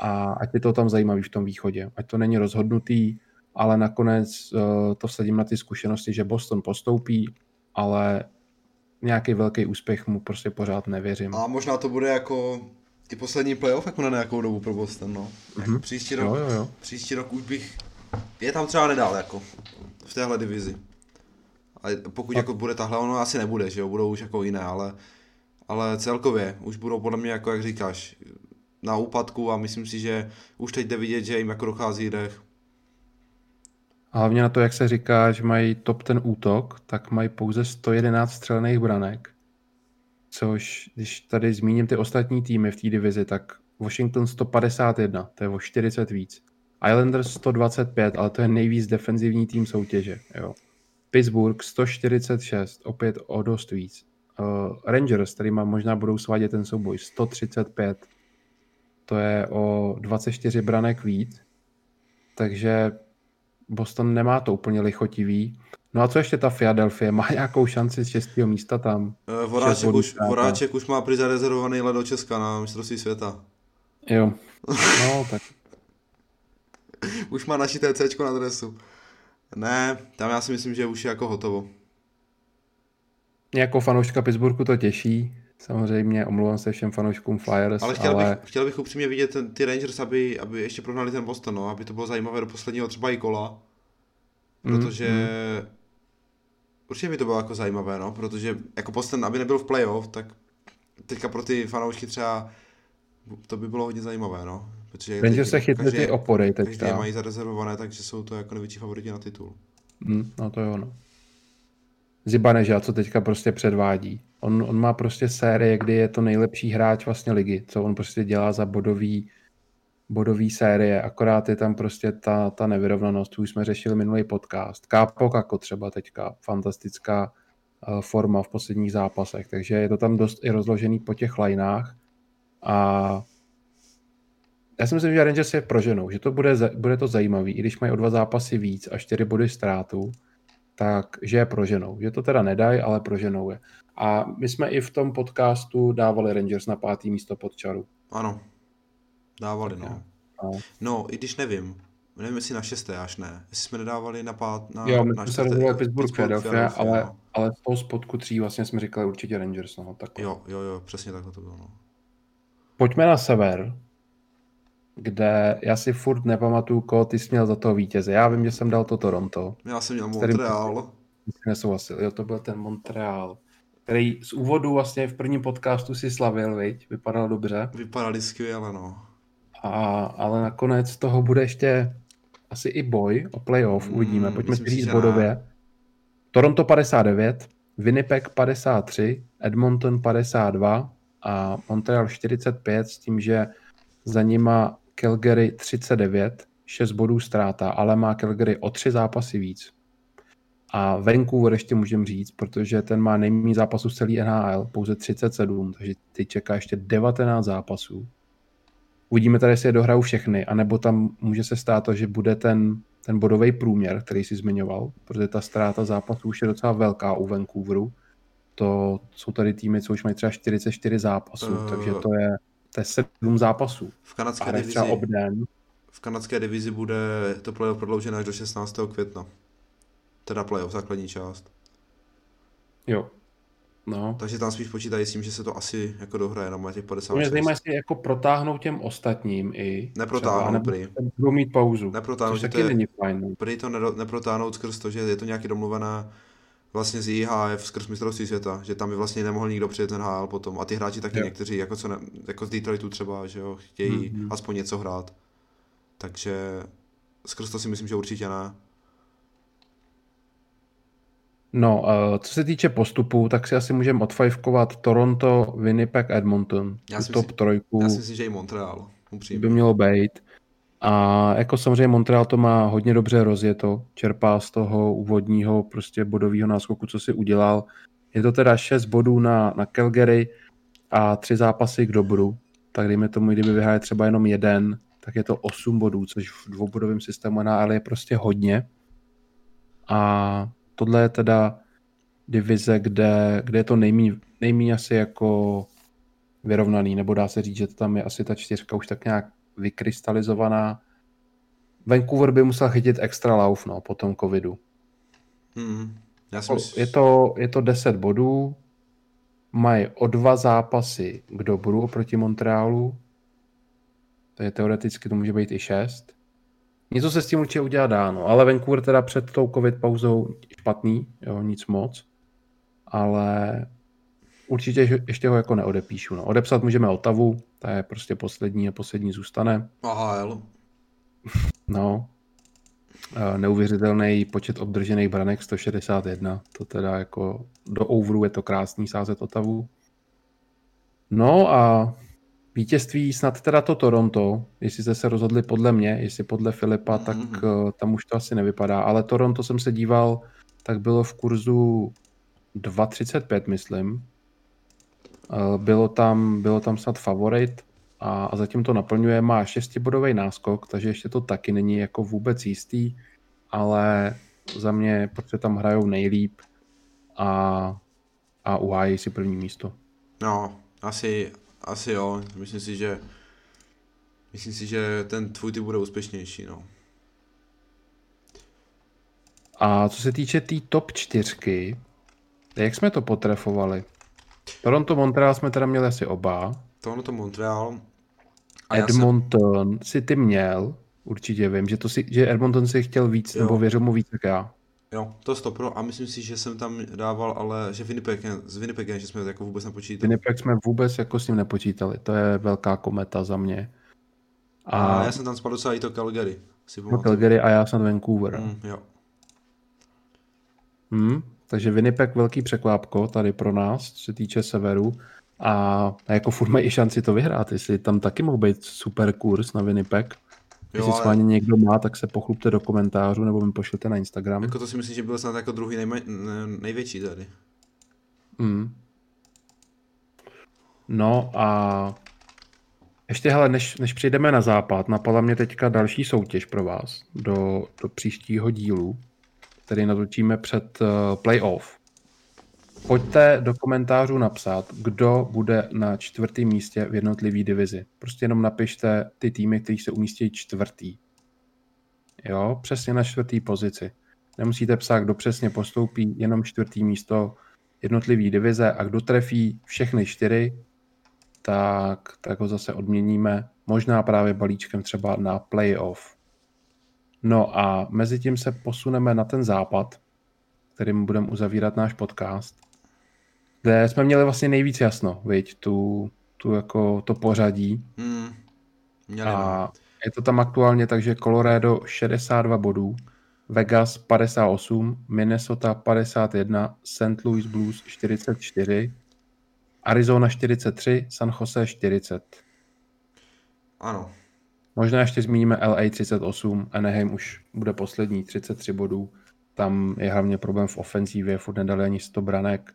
Speaker 1: a ať je to tam zajímavý v tom východě. Ať to není rozhodnutý, ale nakonec uh, to vsadím na ty zkušenosti, že Boston postoupí, ale nějaký velký úspěch mu prostě pořád nevěřím.
Speaker 2: A možná to bude jako i poslední playoff jako na nějakou dobu pro Boston, no. Mm-hmm. Příští, rok, jo, jo, jo. příští rok už bych je tam třeba nedal jako v téhle divizi. A pokud a... jako bude tahle, ono asi nebude, že jo, budou už jako jiné, ale, ale celkově už budou podle mě, jako jak říkáš, na úpadku a myslím si, že už teď jde vidět, že jim jako dochází dech.
Speaker 1: A hlavně na to, jak se říká, že mají top ten útok, tak mají pouze 111 střelných branek. Což, když tady zmíním ty ostatní týmy v té divizi, tak Washington 151, to je o 40 víc. Islanders 125, ale to je nejvíc defenzivní tým soutěže. Jo. Pittsburgh 146, opět o dost víc. Uh, Rangers, který má možná budou svádět ten souboj, 135. To je o 24 branek víc. Takže Boston nemá to úplně lichotivý. No a co ještě ta Philadelphia? Má nějakou šanci z českého místa tam?
Speaker 2: Uh, Voráček, už, Voráček už má při zarezervovaný let do Česka na mistrovství světa.
Speaker 1: Jo. No, tak
Speaker 2: už má naši TC na dresu. Ne, tam já si myslím, že už je jako hotovo.
Speaker 1: Mě jako fanouška Pittsburghu to těší. Samozřejmě, omlouvám se všem fanouškům Flyers,
Speaker 2: ale chtěl, ale... Bych, chtěl bych upřímně vidět ten, ty Rangers, aby, aby ještě prohnali ten Boston, no, aby to bylo zajímavé do posledního třeba i kola. Protože mm, mm. určitě by to bylo jako zajímavé, no, protože jako Boston, aby nebyl v playoff, tak teďka pro ty fanoušky třeba to by bylo hodně zajímavé, no.
Speaker 1: Protože Rangers se chytli ty opory teď.
Speaker 2: Je mají zarezervované, takže jsou to jako největší favoriti na titul.
Speaker 1: Mm, no to jo, no. Zibaneža, co teďka prostě předvádí. On, on má prostě série, kdy je to nejlepší hráč vlastně ligy, co on prostě dělá za bodový, bodový série, akorát je tam prostě ta, ta nevyrovnanost, už jsme řešili minulý podcast. Kápok jako třeba teďka, fantastická uh, forma v posledních zápasech, takže je to tam dost i rozložený po těch lineách a já si myslím, že Rangers je proženou, že to bude, bude to zajímavý, i když mají o dva zápasy víc a čtyři body ztrátu, tak že je proženou. Že to teda nedají, ale proženou je. A my jsme i v tom podcastu dávali Rangers na pátý místo pod čaru.
Speaker 2: Ano, dávali, no. No, no i když nevím, nevím, jestli na šesté až ne. Jestli jsme nedávali na pát, na
Speaker 1: Jo, my jsme se rozhodli Pittsburgh, Philadelphia, ale, no. ale z toho spodku tří vlastně jsme říkali určitě Rangers, no. Tak.
Speaker 2: Jo, jo, jo, přesně takhle to bylo, no.
Speaker 1: Pojďme na sever, kde já si furt nepamatuju, koho ty jsi měl za toho vítěze. Já vím, že jsem dal to Toronto.
Speaker 2: Já jsem měl Montreal.
Speaker 1: Nesouhlasil, jo, to byl ten Montreal, který z úvodu vlastně v prvním podcastu si slavil, viď? Vypadal dobře.
Speaker 2: Vypadali skvěle, no.
Speaker 1: A, ale nakonec toho bude ještě asi i boj o playoff, uvidíme. Pojďme si říct bodově. Toronto 59, Winnipeg 53, Edmonton 52 a Montreal 45 s tím, že za nima Calgary 39, 6 bodů ztráta, ale má Calgary o 3 zápasy víc. A Vancouver ještě můžeme říct, protože ten má nejméně zápasů z celý NHL, pouze 37, takže ty čeká ještě 19 zápasů. Uvidíme tady, jestli je dohrajou všechny, anebo tam může se stát to, že bude ten, ten bodový průměr, který si zmiňoval, protože ta ztráta zápasů už je docela velká u Vancouveru. To jsou tady týmy, co už mají třeba 44 zápasů, uh, takže to je, to je 7 zápasů.
Speaker 2: V kanadské divizi, obden. V kanadské divizi bude to playoff prodloužené až do 16. května. Teda playoff, základní část.
Speaker 1: Jo. No.
Speaker 2: Takže tam spíš počítají s tím, že se to asi jako dohraje na těch 50.
Speaker 1: Mě zajímá, jestli jako protáhnou těm ostatním i.
Speaker 2: Neprotáhnou, prý.
Speaker 1: Budou mít pauzu.
Speaker 2: Neprotáhnou,
Speaker 1: taky je, není fajn.
Speaker 2: No. Prý to neprotáhnout skrz to, že je to nějaký domluvené vlastně z IHF skrz mistrovství světa, že tam by vlastně nemohl nikdo přijet ten HL potom. A ty hráči taky jo. někteří, jako, co ne, jako z Detroitu třeba, že jo, chtějí mm-hmm. aspoň něco hrát. Takže skrz to si myslím, že určitě ne.
Speaker 1: No, uh, co se týče postupu, tak si asi můžeme odfajfkovat Toronto, Winnipeg, Edmonton.
Speaker 2: Já si top myslím, trojku. Já si myslím, že i Montreal. Upřímně.
Speaker 1: By mělo být. A jako samozřejmě Montreal to má hodně dobře rozjeto, čerpá z toho úvodního prostě bodového náskoku, co si udělal. Je to teda 6 bodů na, na Calgary a tři zápasy k dobru. Tak dejme tomu, kdyby vyhráli třeba jenom jeden, tak je to 8 bodů, což v dvoubodovém systému ale je prostě hodně. A tohle je teda divize, kde, kde je to nejméně asi jako vyrovnaný, nebo dá se říct, že tam je asi ta čtyřka už tak nějak vykrystalizovaná. Vancouver by musel chytit extra lauf, no, po tom covidu.
Speaker 2: Hmm. Já
Speaker 1: myslím... je, to, je to 10 bodů, mají o dva zápasy k dobru oproti Montrealu, to je teoreticky to může být i 6. Něco se s tím určitě udělat dá, no. ale Vancouver teda před tou covid pauzou špatný, jo, nic moc, ale určitě ještě ho jako neodepíšu. No. Odepsat můžeme Otavu, ta je prostě poslední a poslední zůstane.
Speaker 2: AHL.
Speaker 1: No. Neuvěřitelný počet obdržených branek 161. To teda jako do overu je to krásný sázet Otavu. No a vítězství snad teda to Toronto, jestli jste se rozhodli podle mě, jestli podle Filipa, tak mm-hmm. tam už to asi nevypadá, ale Toronto jsem se díval, tak bylo v kurzu 2.35, myslím. Eh, bylo tam, bylo tam snad favorit a, a zatím to naplňuje, má šestibodový náskok, takže ještě to taky není jako vůbec jistý, ale za mě, protože tam hrajou nejlíp a, a uhájí si první místo.
Speaker 2: No, asi, asi jo, myslím si, že myslím si, že ten tvůj typ bude úspěšnější, no.
Speaker 1: A co se týče té tý top čtyřky, jak jsme to potrefovali? Toronto, Montreal jsme teda měli asi oba.
Speaker 2: Toronto, Montreal. A
Speaker 1: Edmonton jsem... si ty měl, určitě vím, že, to si, že Edmonton si chtěl víc, jo. nebo věřil mu víc jak já.
Speaker 2: Jo, to stopro a myslím si, že jsem tam dával, ale že Winnipeg, s Winnipegem, že jsme jako vůbec nepočítali.
Speaker 1: Winnipeg jsme vůbec jako s ním nepočítali, to je velká kometa za mě.
Speaker 2: A, a já jsem tam spadl docela i to Calgary.
Speaker 1: Si no Calgary a já jsem Vancouver.
Speaker 2: Mm, jo.
Speaker 1: Hmm, takže Winnipeg velký překvápko tady pro nás, co se týče severu. A jako furt mají i šanci to vyhrát, jestli tam taky mohl být super kurz na Winnipeg. Jo, Jestli ale... někdo má, tak se pochlupte do komentářů nebo mi pošlete na Instagram.
Speaker 2: Jako to si myslím, že byl snad jako druhý nejma... největší tady.
Speaker 1: Mm. No a ještě hele, než, než přijdeme na západ, napadla mě teďka další soutěž pro vás do, do příštího dílu který natočíme před uh, playoff. Pojďte do komentářů napsat, kdo bude na čtvrtém místě v jednotlivé divizi. Prostě jenom napište ty týmy, kteří se umístí čtvrtý. Jo, přesně na čtvrtý pozici. Nemusíte psát, kdo přesně postoupí, jenom čtvrtý místo jednotlivý divize a kdo trefí všechny čtyři, tak, tak ho zase odměníme. Možná právě balíčkem třeba na playoff. No a mezi tím se posuneme na ten západ, kterým budeme uzavírat náš podcast, kde jsme měli vlastně nejvíc jasno, viď, tu, tu jako to pořadí.
Speaker 2: Hmm. Měli,
Speaker 1: A
Speaker 2: no.
Speaker 1: je to tam aktuálně takže Colorado 62 bodů, Vegas 58, Minnesota 51, St. Louis Blues 44, Arizona 43, San Jose 40.
Speaker 2: Ano.
Speaker 1: Možná ještě zmíníme LA 38, Anaheim už bude poslední 33 bodů. Tam je hlavně problém v ofenzívě, furt nedali ani 100 branek.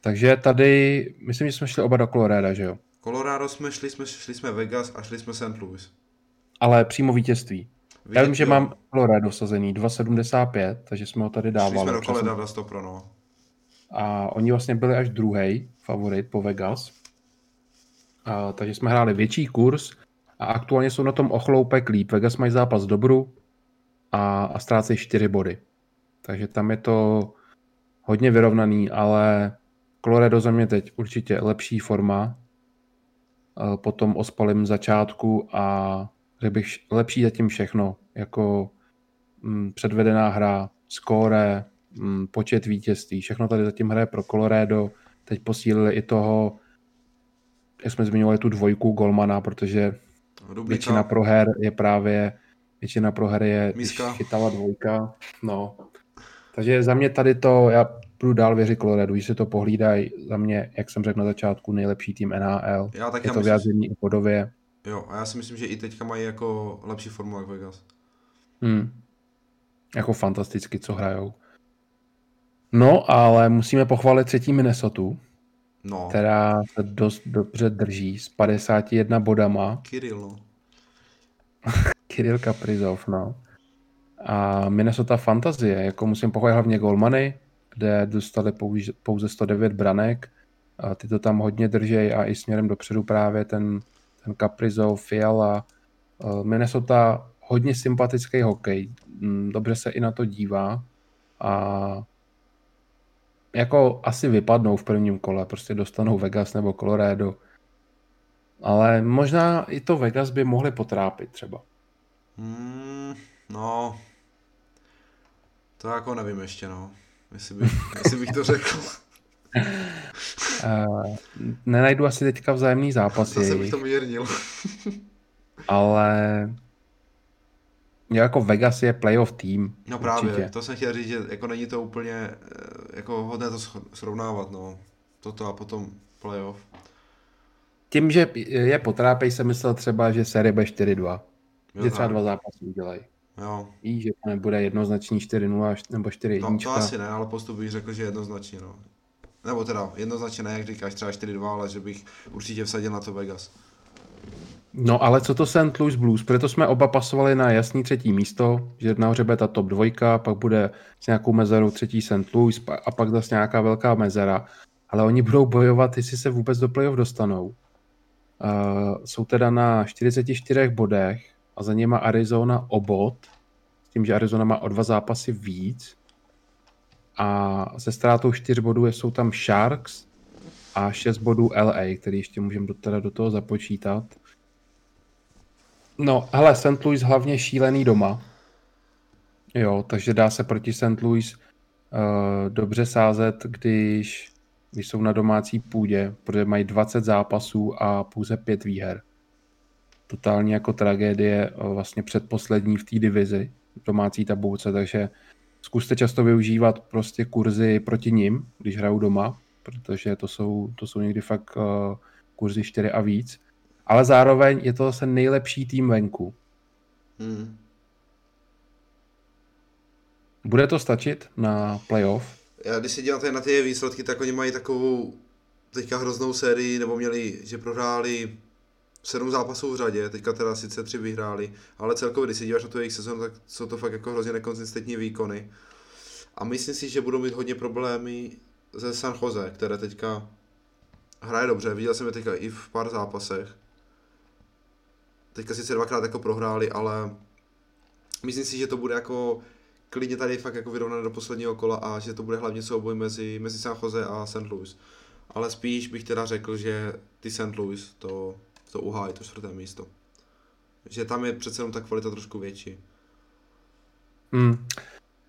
Speaker 1: Takže tady, myslím, že jsme šli oba do Colorado, že jo?
Speaker 2: Colorado jsme šli, jsme šli jsme Vegas a šli jsme St. Louis.
Speaker 1: Ale přímo vítězství. Já vím, že
Speaker 2: jo.
Speaker 1: mám Colorado sazený 2,75, takže jsme ho tady
Speaker 2: Šli
Speaker 1: dávali.
Speaker 2: jsme do. Colorado 100 pro, no.
Speaker 1: A oni vlastně byli až druhý favorit po Vegas. A, takže jsme hráli větší kurz a aktuálně jsou na tom ochloupek líp. Vegas mají zápas dobru a, a ztrácejí 4 body. Takže tam je to hodně vyrovnaný, ale Colorado za mě teď určitě lepší forma eh, po tom ospalém začátku a řekl bych lepší zatím všechno, jako mm, předvedená hra, skóre, mm, počet vítězství, všechno tady zatím hraje pro Colorado, teď posílili i toho, jak jsme zmiňovali tu dvojku Golmana, protože
Speaker 2: Dublika.
Speaker 1: většina proher je právě většina proher je,
Speaker 2: Miska.
Speaker 1: chytala dvojka, no. Takže za mě tady to, já budu dál věřit Colorado, když se to pohlídají, za mě, jak jsem řekl na začátku, nejlepší tým NHL.
Speaker 2: Já tak
Speaker 1: je
Speaker 2: já
Speaker 1: to
Speaker 2: myslím,
Speaker 1: vyjádření i podově.
Speaker 2: jo, a já si myslím, že i teďka mají jako lepší formu jak Vegas.
Speaker 1: Hmm. Jako fantasticky, co hrajou. No, ale musíme pochválit třetí Minnesota,
Speaker 2: No,
Speaker 1: která se dost dobře drží s 51 bodama.
Speaker 2: Kirill, no.
Speaker 1: Kirill Kaprizov, no. A Minnesota Fantazie, jako musím pochválit hlavně Golmany, kde dostali pouze, pouze 109 branek. A ty to tam hodně držej a i směrem dopředu právě ten, ten Kaprizov, Fiala. Eh, Minnesota hodně sympatický hokej. Mm, Dobře se i na to dívá. A jako asi vypadnou v prvním kole, prostě dostanou Vegas nebo Colorado. Ale možná i to Vegas by mohli potrápit třeba.
Speaker 2: Hmm, no, to jako nevím ještě, no. Jestli bych, jestli bych to řekl.
Speaker 1: Uh, nenajdu asi teďka vzájemný zápasy,
Speaker 2: Zase bych to mírnil.
Speaker 1: ale jako Vegas je playoff tým.
Speaker 2: No právě,
Speaker 1: určitě.
Speaker 2: to jsem chtěl říct, že jako není to úplně eh, jako hodné to srovnávat, no. Toto a potom playoff.
Speaker 1: Tím, že je potrápej, jsem myslel třeba, že série bude 4-2.
Speaker 2: Jo,
Speaker 1: Že třeba
Speaker 2: tak.
Speaker 1: dva zápasy udělají.
Speaker 2: Jo,
Speaker 1: Víš, že to nebude jednoznačný 4-0 až- nebo 4-1.
Speaker 2: no to asi ne, ale postup bych řekl, že jednoznačně, no. Nebo teda, jednoznačně ne, jak říkáš, třeba 4-2, ale že bych určitě vsadil na to Vegas.
Speaker 1: No ale co to St. Louis Blues? Proto jsme oba pasovali na jasný třetí místo, že nahoře bude ta top dvojka, pak bude s nějakou mezerou třetí St. Louis a pak zase nějaká velká mezera. Ale oni budou bojovat, jestli se vůbec do playoff dostanou. Uh, jsou teda na 44 bodech a za něma Arizona o bod, s tím, že Arizona má o dva zápasy víc. A se ztrátou 4 bodů jsou tam Sharks a 6 bodů LA, který ještě můžeme teda do toho započítat. No, hele, St. Louis hlavně šílený doma. Jo, takže dá se proti St. Louis uh, dobře sázet, když, když jsou na domácí půdě, protože mají 20 zápasů a pouze 5 výher. Totální jako tragédie uh, vlastně předposlední v té divizi, domácí tabulce, takže zkuste často využívat prostě kurzy proti nim, když hrajou doma, protože to jsou, to jsou někdy fakt uh, kurzy 4 a víc. Ale zároveň je to zase nejlepší tým venku.
Speaker 2: Hmm.
Speaker 1: Bude to stačit na playoff?
Speaker 2: Já když se dívám tady na ty výsledky, tak oni mají takovou teďka hroznou sérii, nebo měli, že prohráli sedm zápasů v řadě, teďka teda sice tři vyhráli, ale celkově, když se díváš na tu jejich sezonu, tak jsou to fakt jako hrozně nekonzistentní výkony. A myslím si, že budou mít hodně problémy ze San Jose, které teďka hraje dobře, viděl jsem je teďka i v pár zápasech. Teďka sice dvakrát jako prohráli, ale myslím si, že to bude jako klidně tady fakt jako vyrovnané do posledního kola a že to bude hlavně souboj mezi, mezi San Jose a St. Louis. Ale spíš bych teda řekl, že ty St. Louis to, to uhájí, to čtvrté místo. Že tam je přece jenom ta kvalita trošku větší.
Speaker 1: Hmm.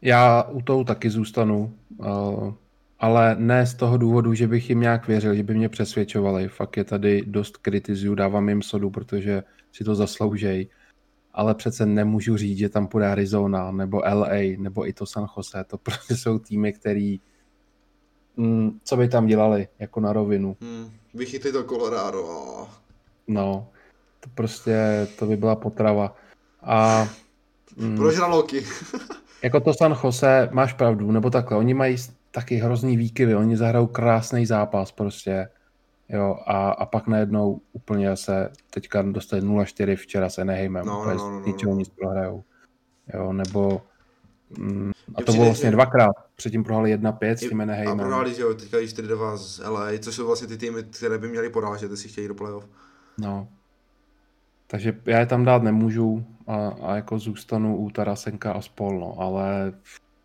Speaker 1: Já u toho taky zůstanu. Uh, ale ne z toho důvodu, že bych jim nějak věřil, že by mě přesvědčovali. Fakt je tady dost kritizuju, dávám jim sodu, protože si to zasloužej. Ale přece nemůžu říct, že tam půjde Arizona, nebo LA, nebo i to San Jose. To prostě jsou týmy, který mm, co by tam dělali, jako na rovinu.
Speaker 2: Hmm, vychytli to Colorado.
Speaker 1: No, to prostě, to by byla potrava. A...
Speaker 2: Mm, Pro žraloky.
Speaker 1: jako to San Jose, máš pravdu, nebo takhle, oni mají taky hrozný výkyvy, oni zahrajou krásný zápas prostě, jo, a, a pak najednou úplně se teďka dostali 0-4 včera se Anaheimem, no, no, no, no, ničeho nic prohrajou, jo, nebo mm, a to bylo vlastně dvakrát, předtím prohráli 1-5 s tím Anaheimem.
Speaker 2: A prohráli, že jo, teďka 4-2 z LA, což jsou vlastně ty týmy, které by měly porážet, jestli chtějí do playoff.
Speaker 1: No, takže já je tam dát nemůžu a, a jako zůstanu u Tarasenka a spol, no, ale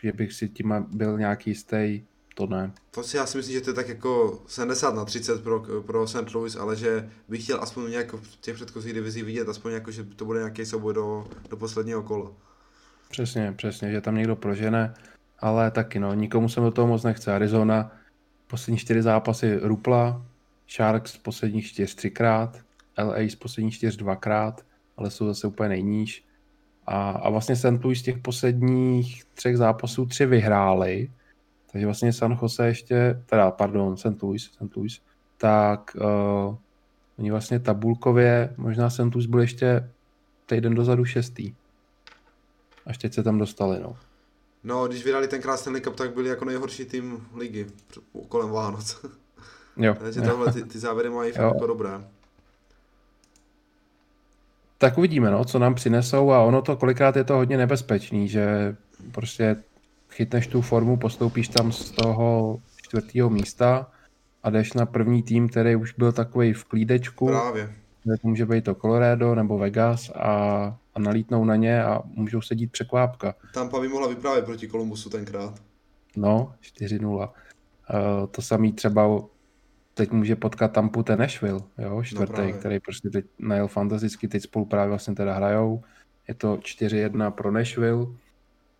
Speaker 1: že bych si tím byl nějaký jistý, to ne.
Speaker 2: To si já si myslím, že to je tak jako 70 na 30 pro, pro St. Louis, ale že bych chtěl aspoň nějak v těch předchozích divizích vidět, aspoň jako, že to bude nějaký souboj do, do posledního kola.
Speaker 1: Přesně, přesně, že tam někdo prožene, ale taky no, nikomu se do toho moc nechce. Arizona poslední čtyři zápasy rupla, Sharks posledních čtyř třikrát, LA z posledních čtyř dvakrát, ale jsou zase úplně nejníž. A, a vlastně St. Louis z těch posledních třech zápasů tři vyhráli, takže vlastně San Jose ještě, teda pardon, St. Louis, St. Louis, tak uh, oni vlastně tabulkově, možná St. Louis byl ještě týden dozadu šestý. Až teď se tam dostali, no.
Speaker 2: No, když vydali ten Stanley Cup, tak byli jako nejhorší tým ligy kolem Vánoc.
Speaker 1: Jo.
Speaker 2: Takže tohle ty, ty závěry mají fakt jako dobré
Speaker 1: tak uvidíme, no, co nám přinesou a ono to kolikrát je to hodně nebezpečný, že prostě chytneš tu formu, postoupíš tam z toho čtvrtého místa a jdeš na první tým, který už byl takový v klídečku.
Speaker 2: Právě.
Speaker 1: To může být to Colorado nebo Vegas a, a nalítnou na ně a můžou sedít překvápka.
Speaker 2: Tampa by mohla vyprávět proti Kolumbusu tenkrát.
Speaker 1: No, 4-0. Uh, to samý třeba teď může potkat Tampu ten Nashville, jo, čtvrtý, no který prostě teď najel fantasticky, teď spolu právě vlastně teda hrajou. Je to 4-1 pro Nashville.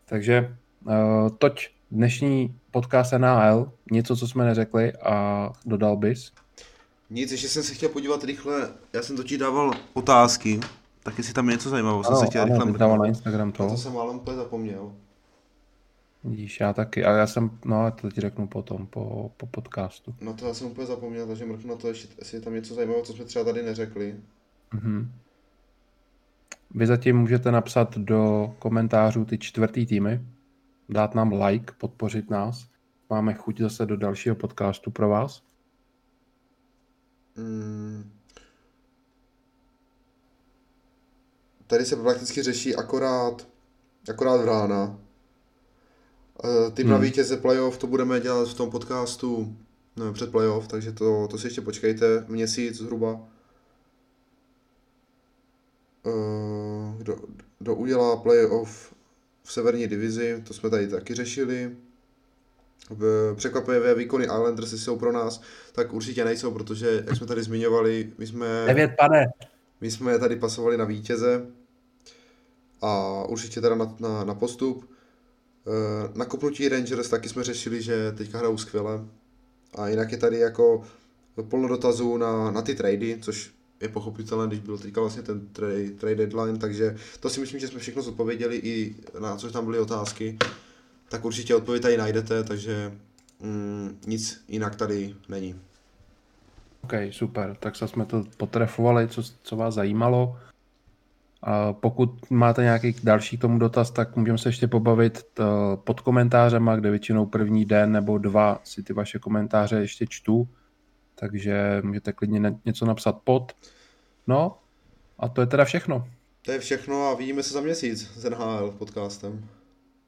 Speaker 1: Takže toť dnešní podcast NHL, něco, co jsme neřekli a dodal bys?
Speaker 2: Nic, ještě jsem se chtěl podívat rychle, já jsem totiž dával otázky, tak jestli tam něco zajímavého, jsem se chtěl
Speaker 1: ano, rychle... dával na Instagram to. A
Speaker 2: to jsem málem úplně zapomněl.
Speaker 1: Vidíš, já taky. A já jsem, no to ti řeknu potom, po, po podcastu.
Speaker 2: No to já jsem úplně zapomněl, takže mrknu na to, ještě, jestli je tam něco zajímavého, co jsme třeba tady neřekli.
Speaker 1: Mm-hmm. Vy zatím můžete napsat do komentářů ty čtvrtý týmy, dát nám like, podpořit nás. Máme chuť zase do dalšího podcastu pro vás.
Speaker 2: Mm. Tady se prakticky řeší akorát, akorát rána. Eh, tým hmm. na vítěze playoff, to budeme dělat v tom podcastu no, před playoff, takže to, to si ještě počkejte, měsíc zhruba. Eh, kdo, kdo udělá playoff v severní divizi, to jsme tady taky řešili. Překvapivé výkony Islanders jsou pro nás, tak určitě nejsou, protože, jak jsme tady zmiňovali, my jsme...
Speaker 1: Devět pane.
Speaker 2: My jsme tady pasovali na vítěze a určitě teda na, na, na postup. Eh, na kopnutí Rangers taky jsme řešili, že teďka hrajou skvěle. A jinak je tady jako plno dotazů na, na ty trady, což je pochopitelné, když byl teďka vlastně ten trade, trade deadline, takže to si myslím, že jsme všechno zodpověděli i na což tam byly otázky. Tak určitě odpověď tady najdete, takže mm, nic jinak tady není.
Speaker 1: OK, super. Tak se jsme to potrefovali, co, co vás zajímalo. A pokud máte nějaký další k tomu dotaz, tak můžeme se ještě pobavit pod komentářema, kde většinou první den nebo dva si ty vaše komentáře ještě čtu, takže můžete klidně něco napsat pod. No a to je teda všechno.
Speaker 2: To je všechno a vidíme se za měsíc s NHL podcastem.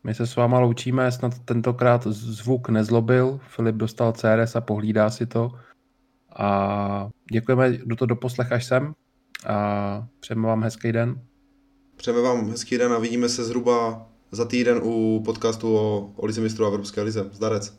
Speaker 1: My se s váma loučíme, snad tentokrát zvuk nezlobil, Filip dostal CRS a pohlídá si to. A děkujeme, kdo to doposlech až sem a přejeme vám hezký den.
Speaker 2: Přejeme vám hezký den a vidíme se zhruba za týden u podcastu o, o Lize mistrů a Evropské lize. Zdarec.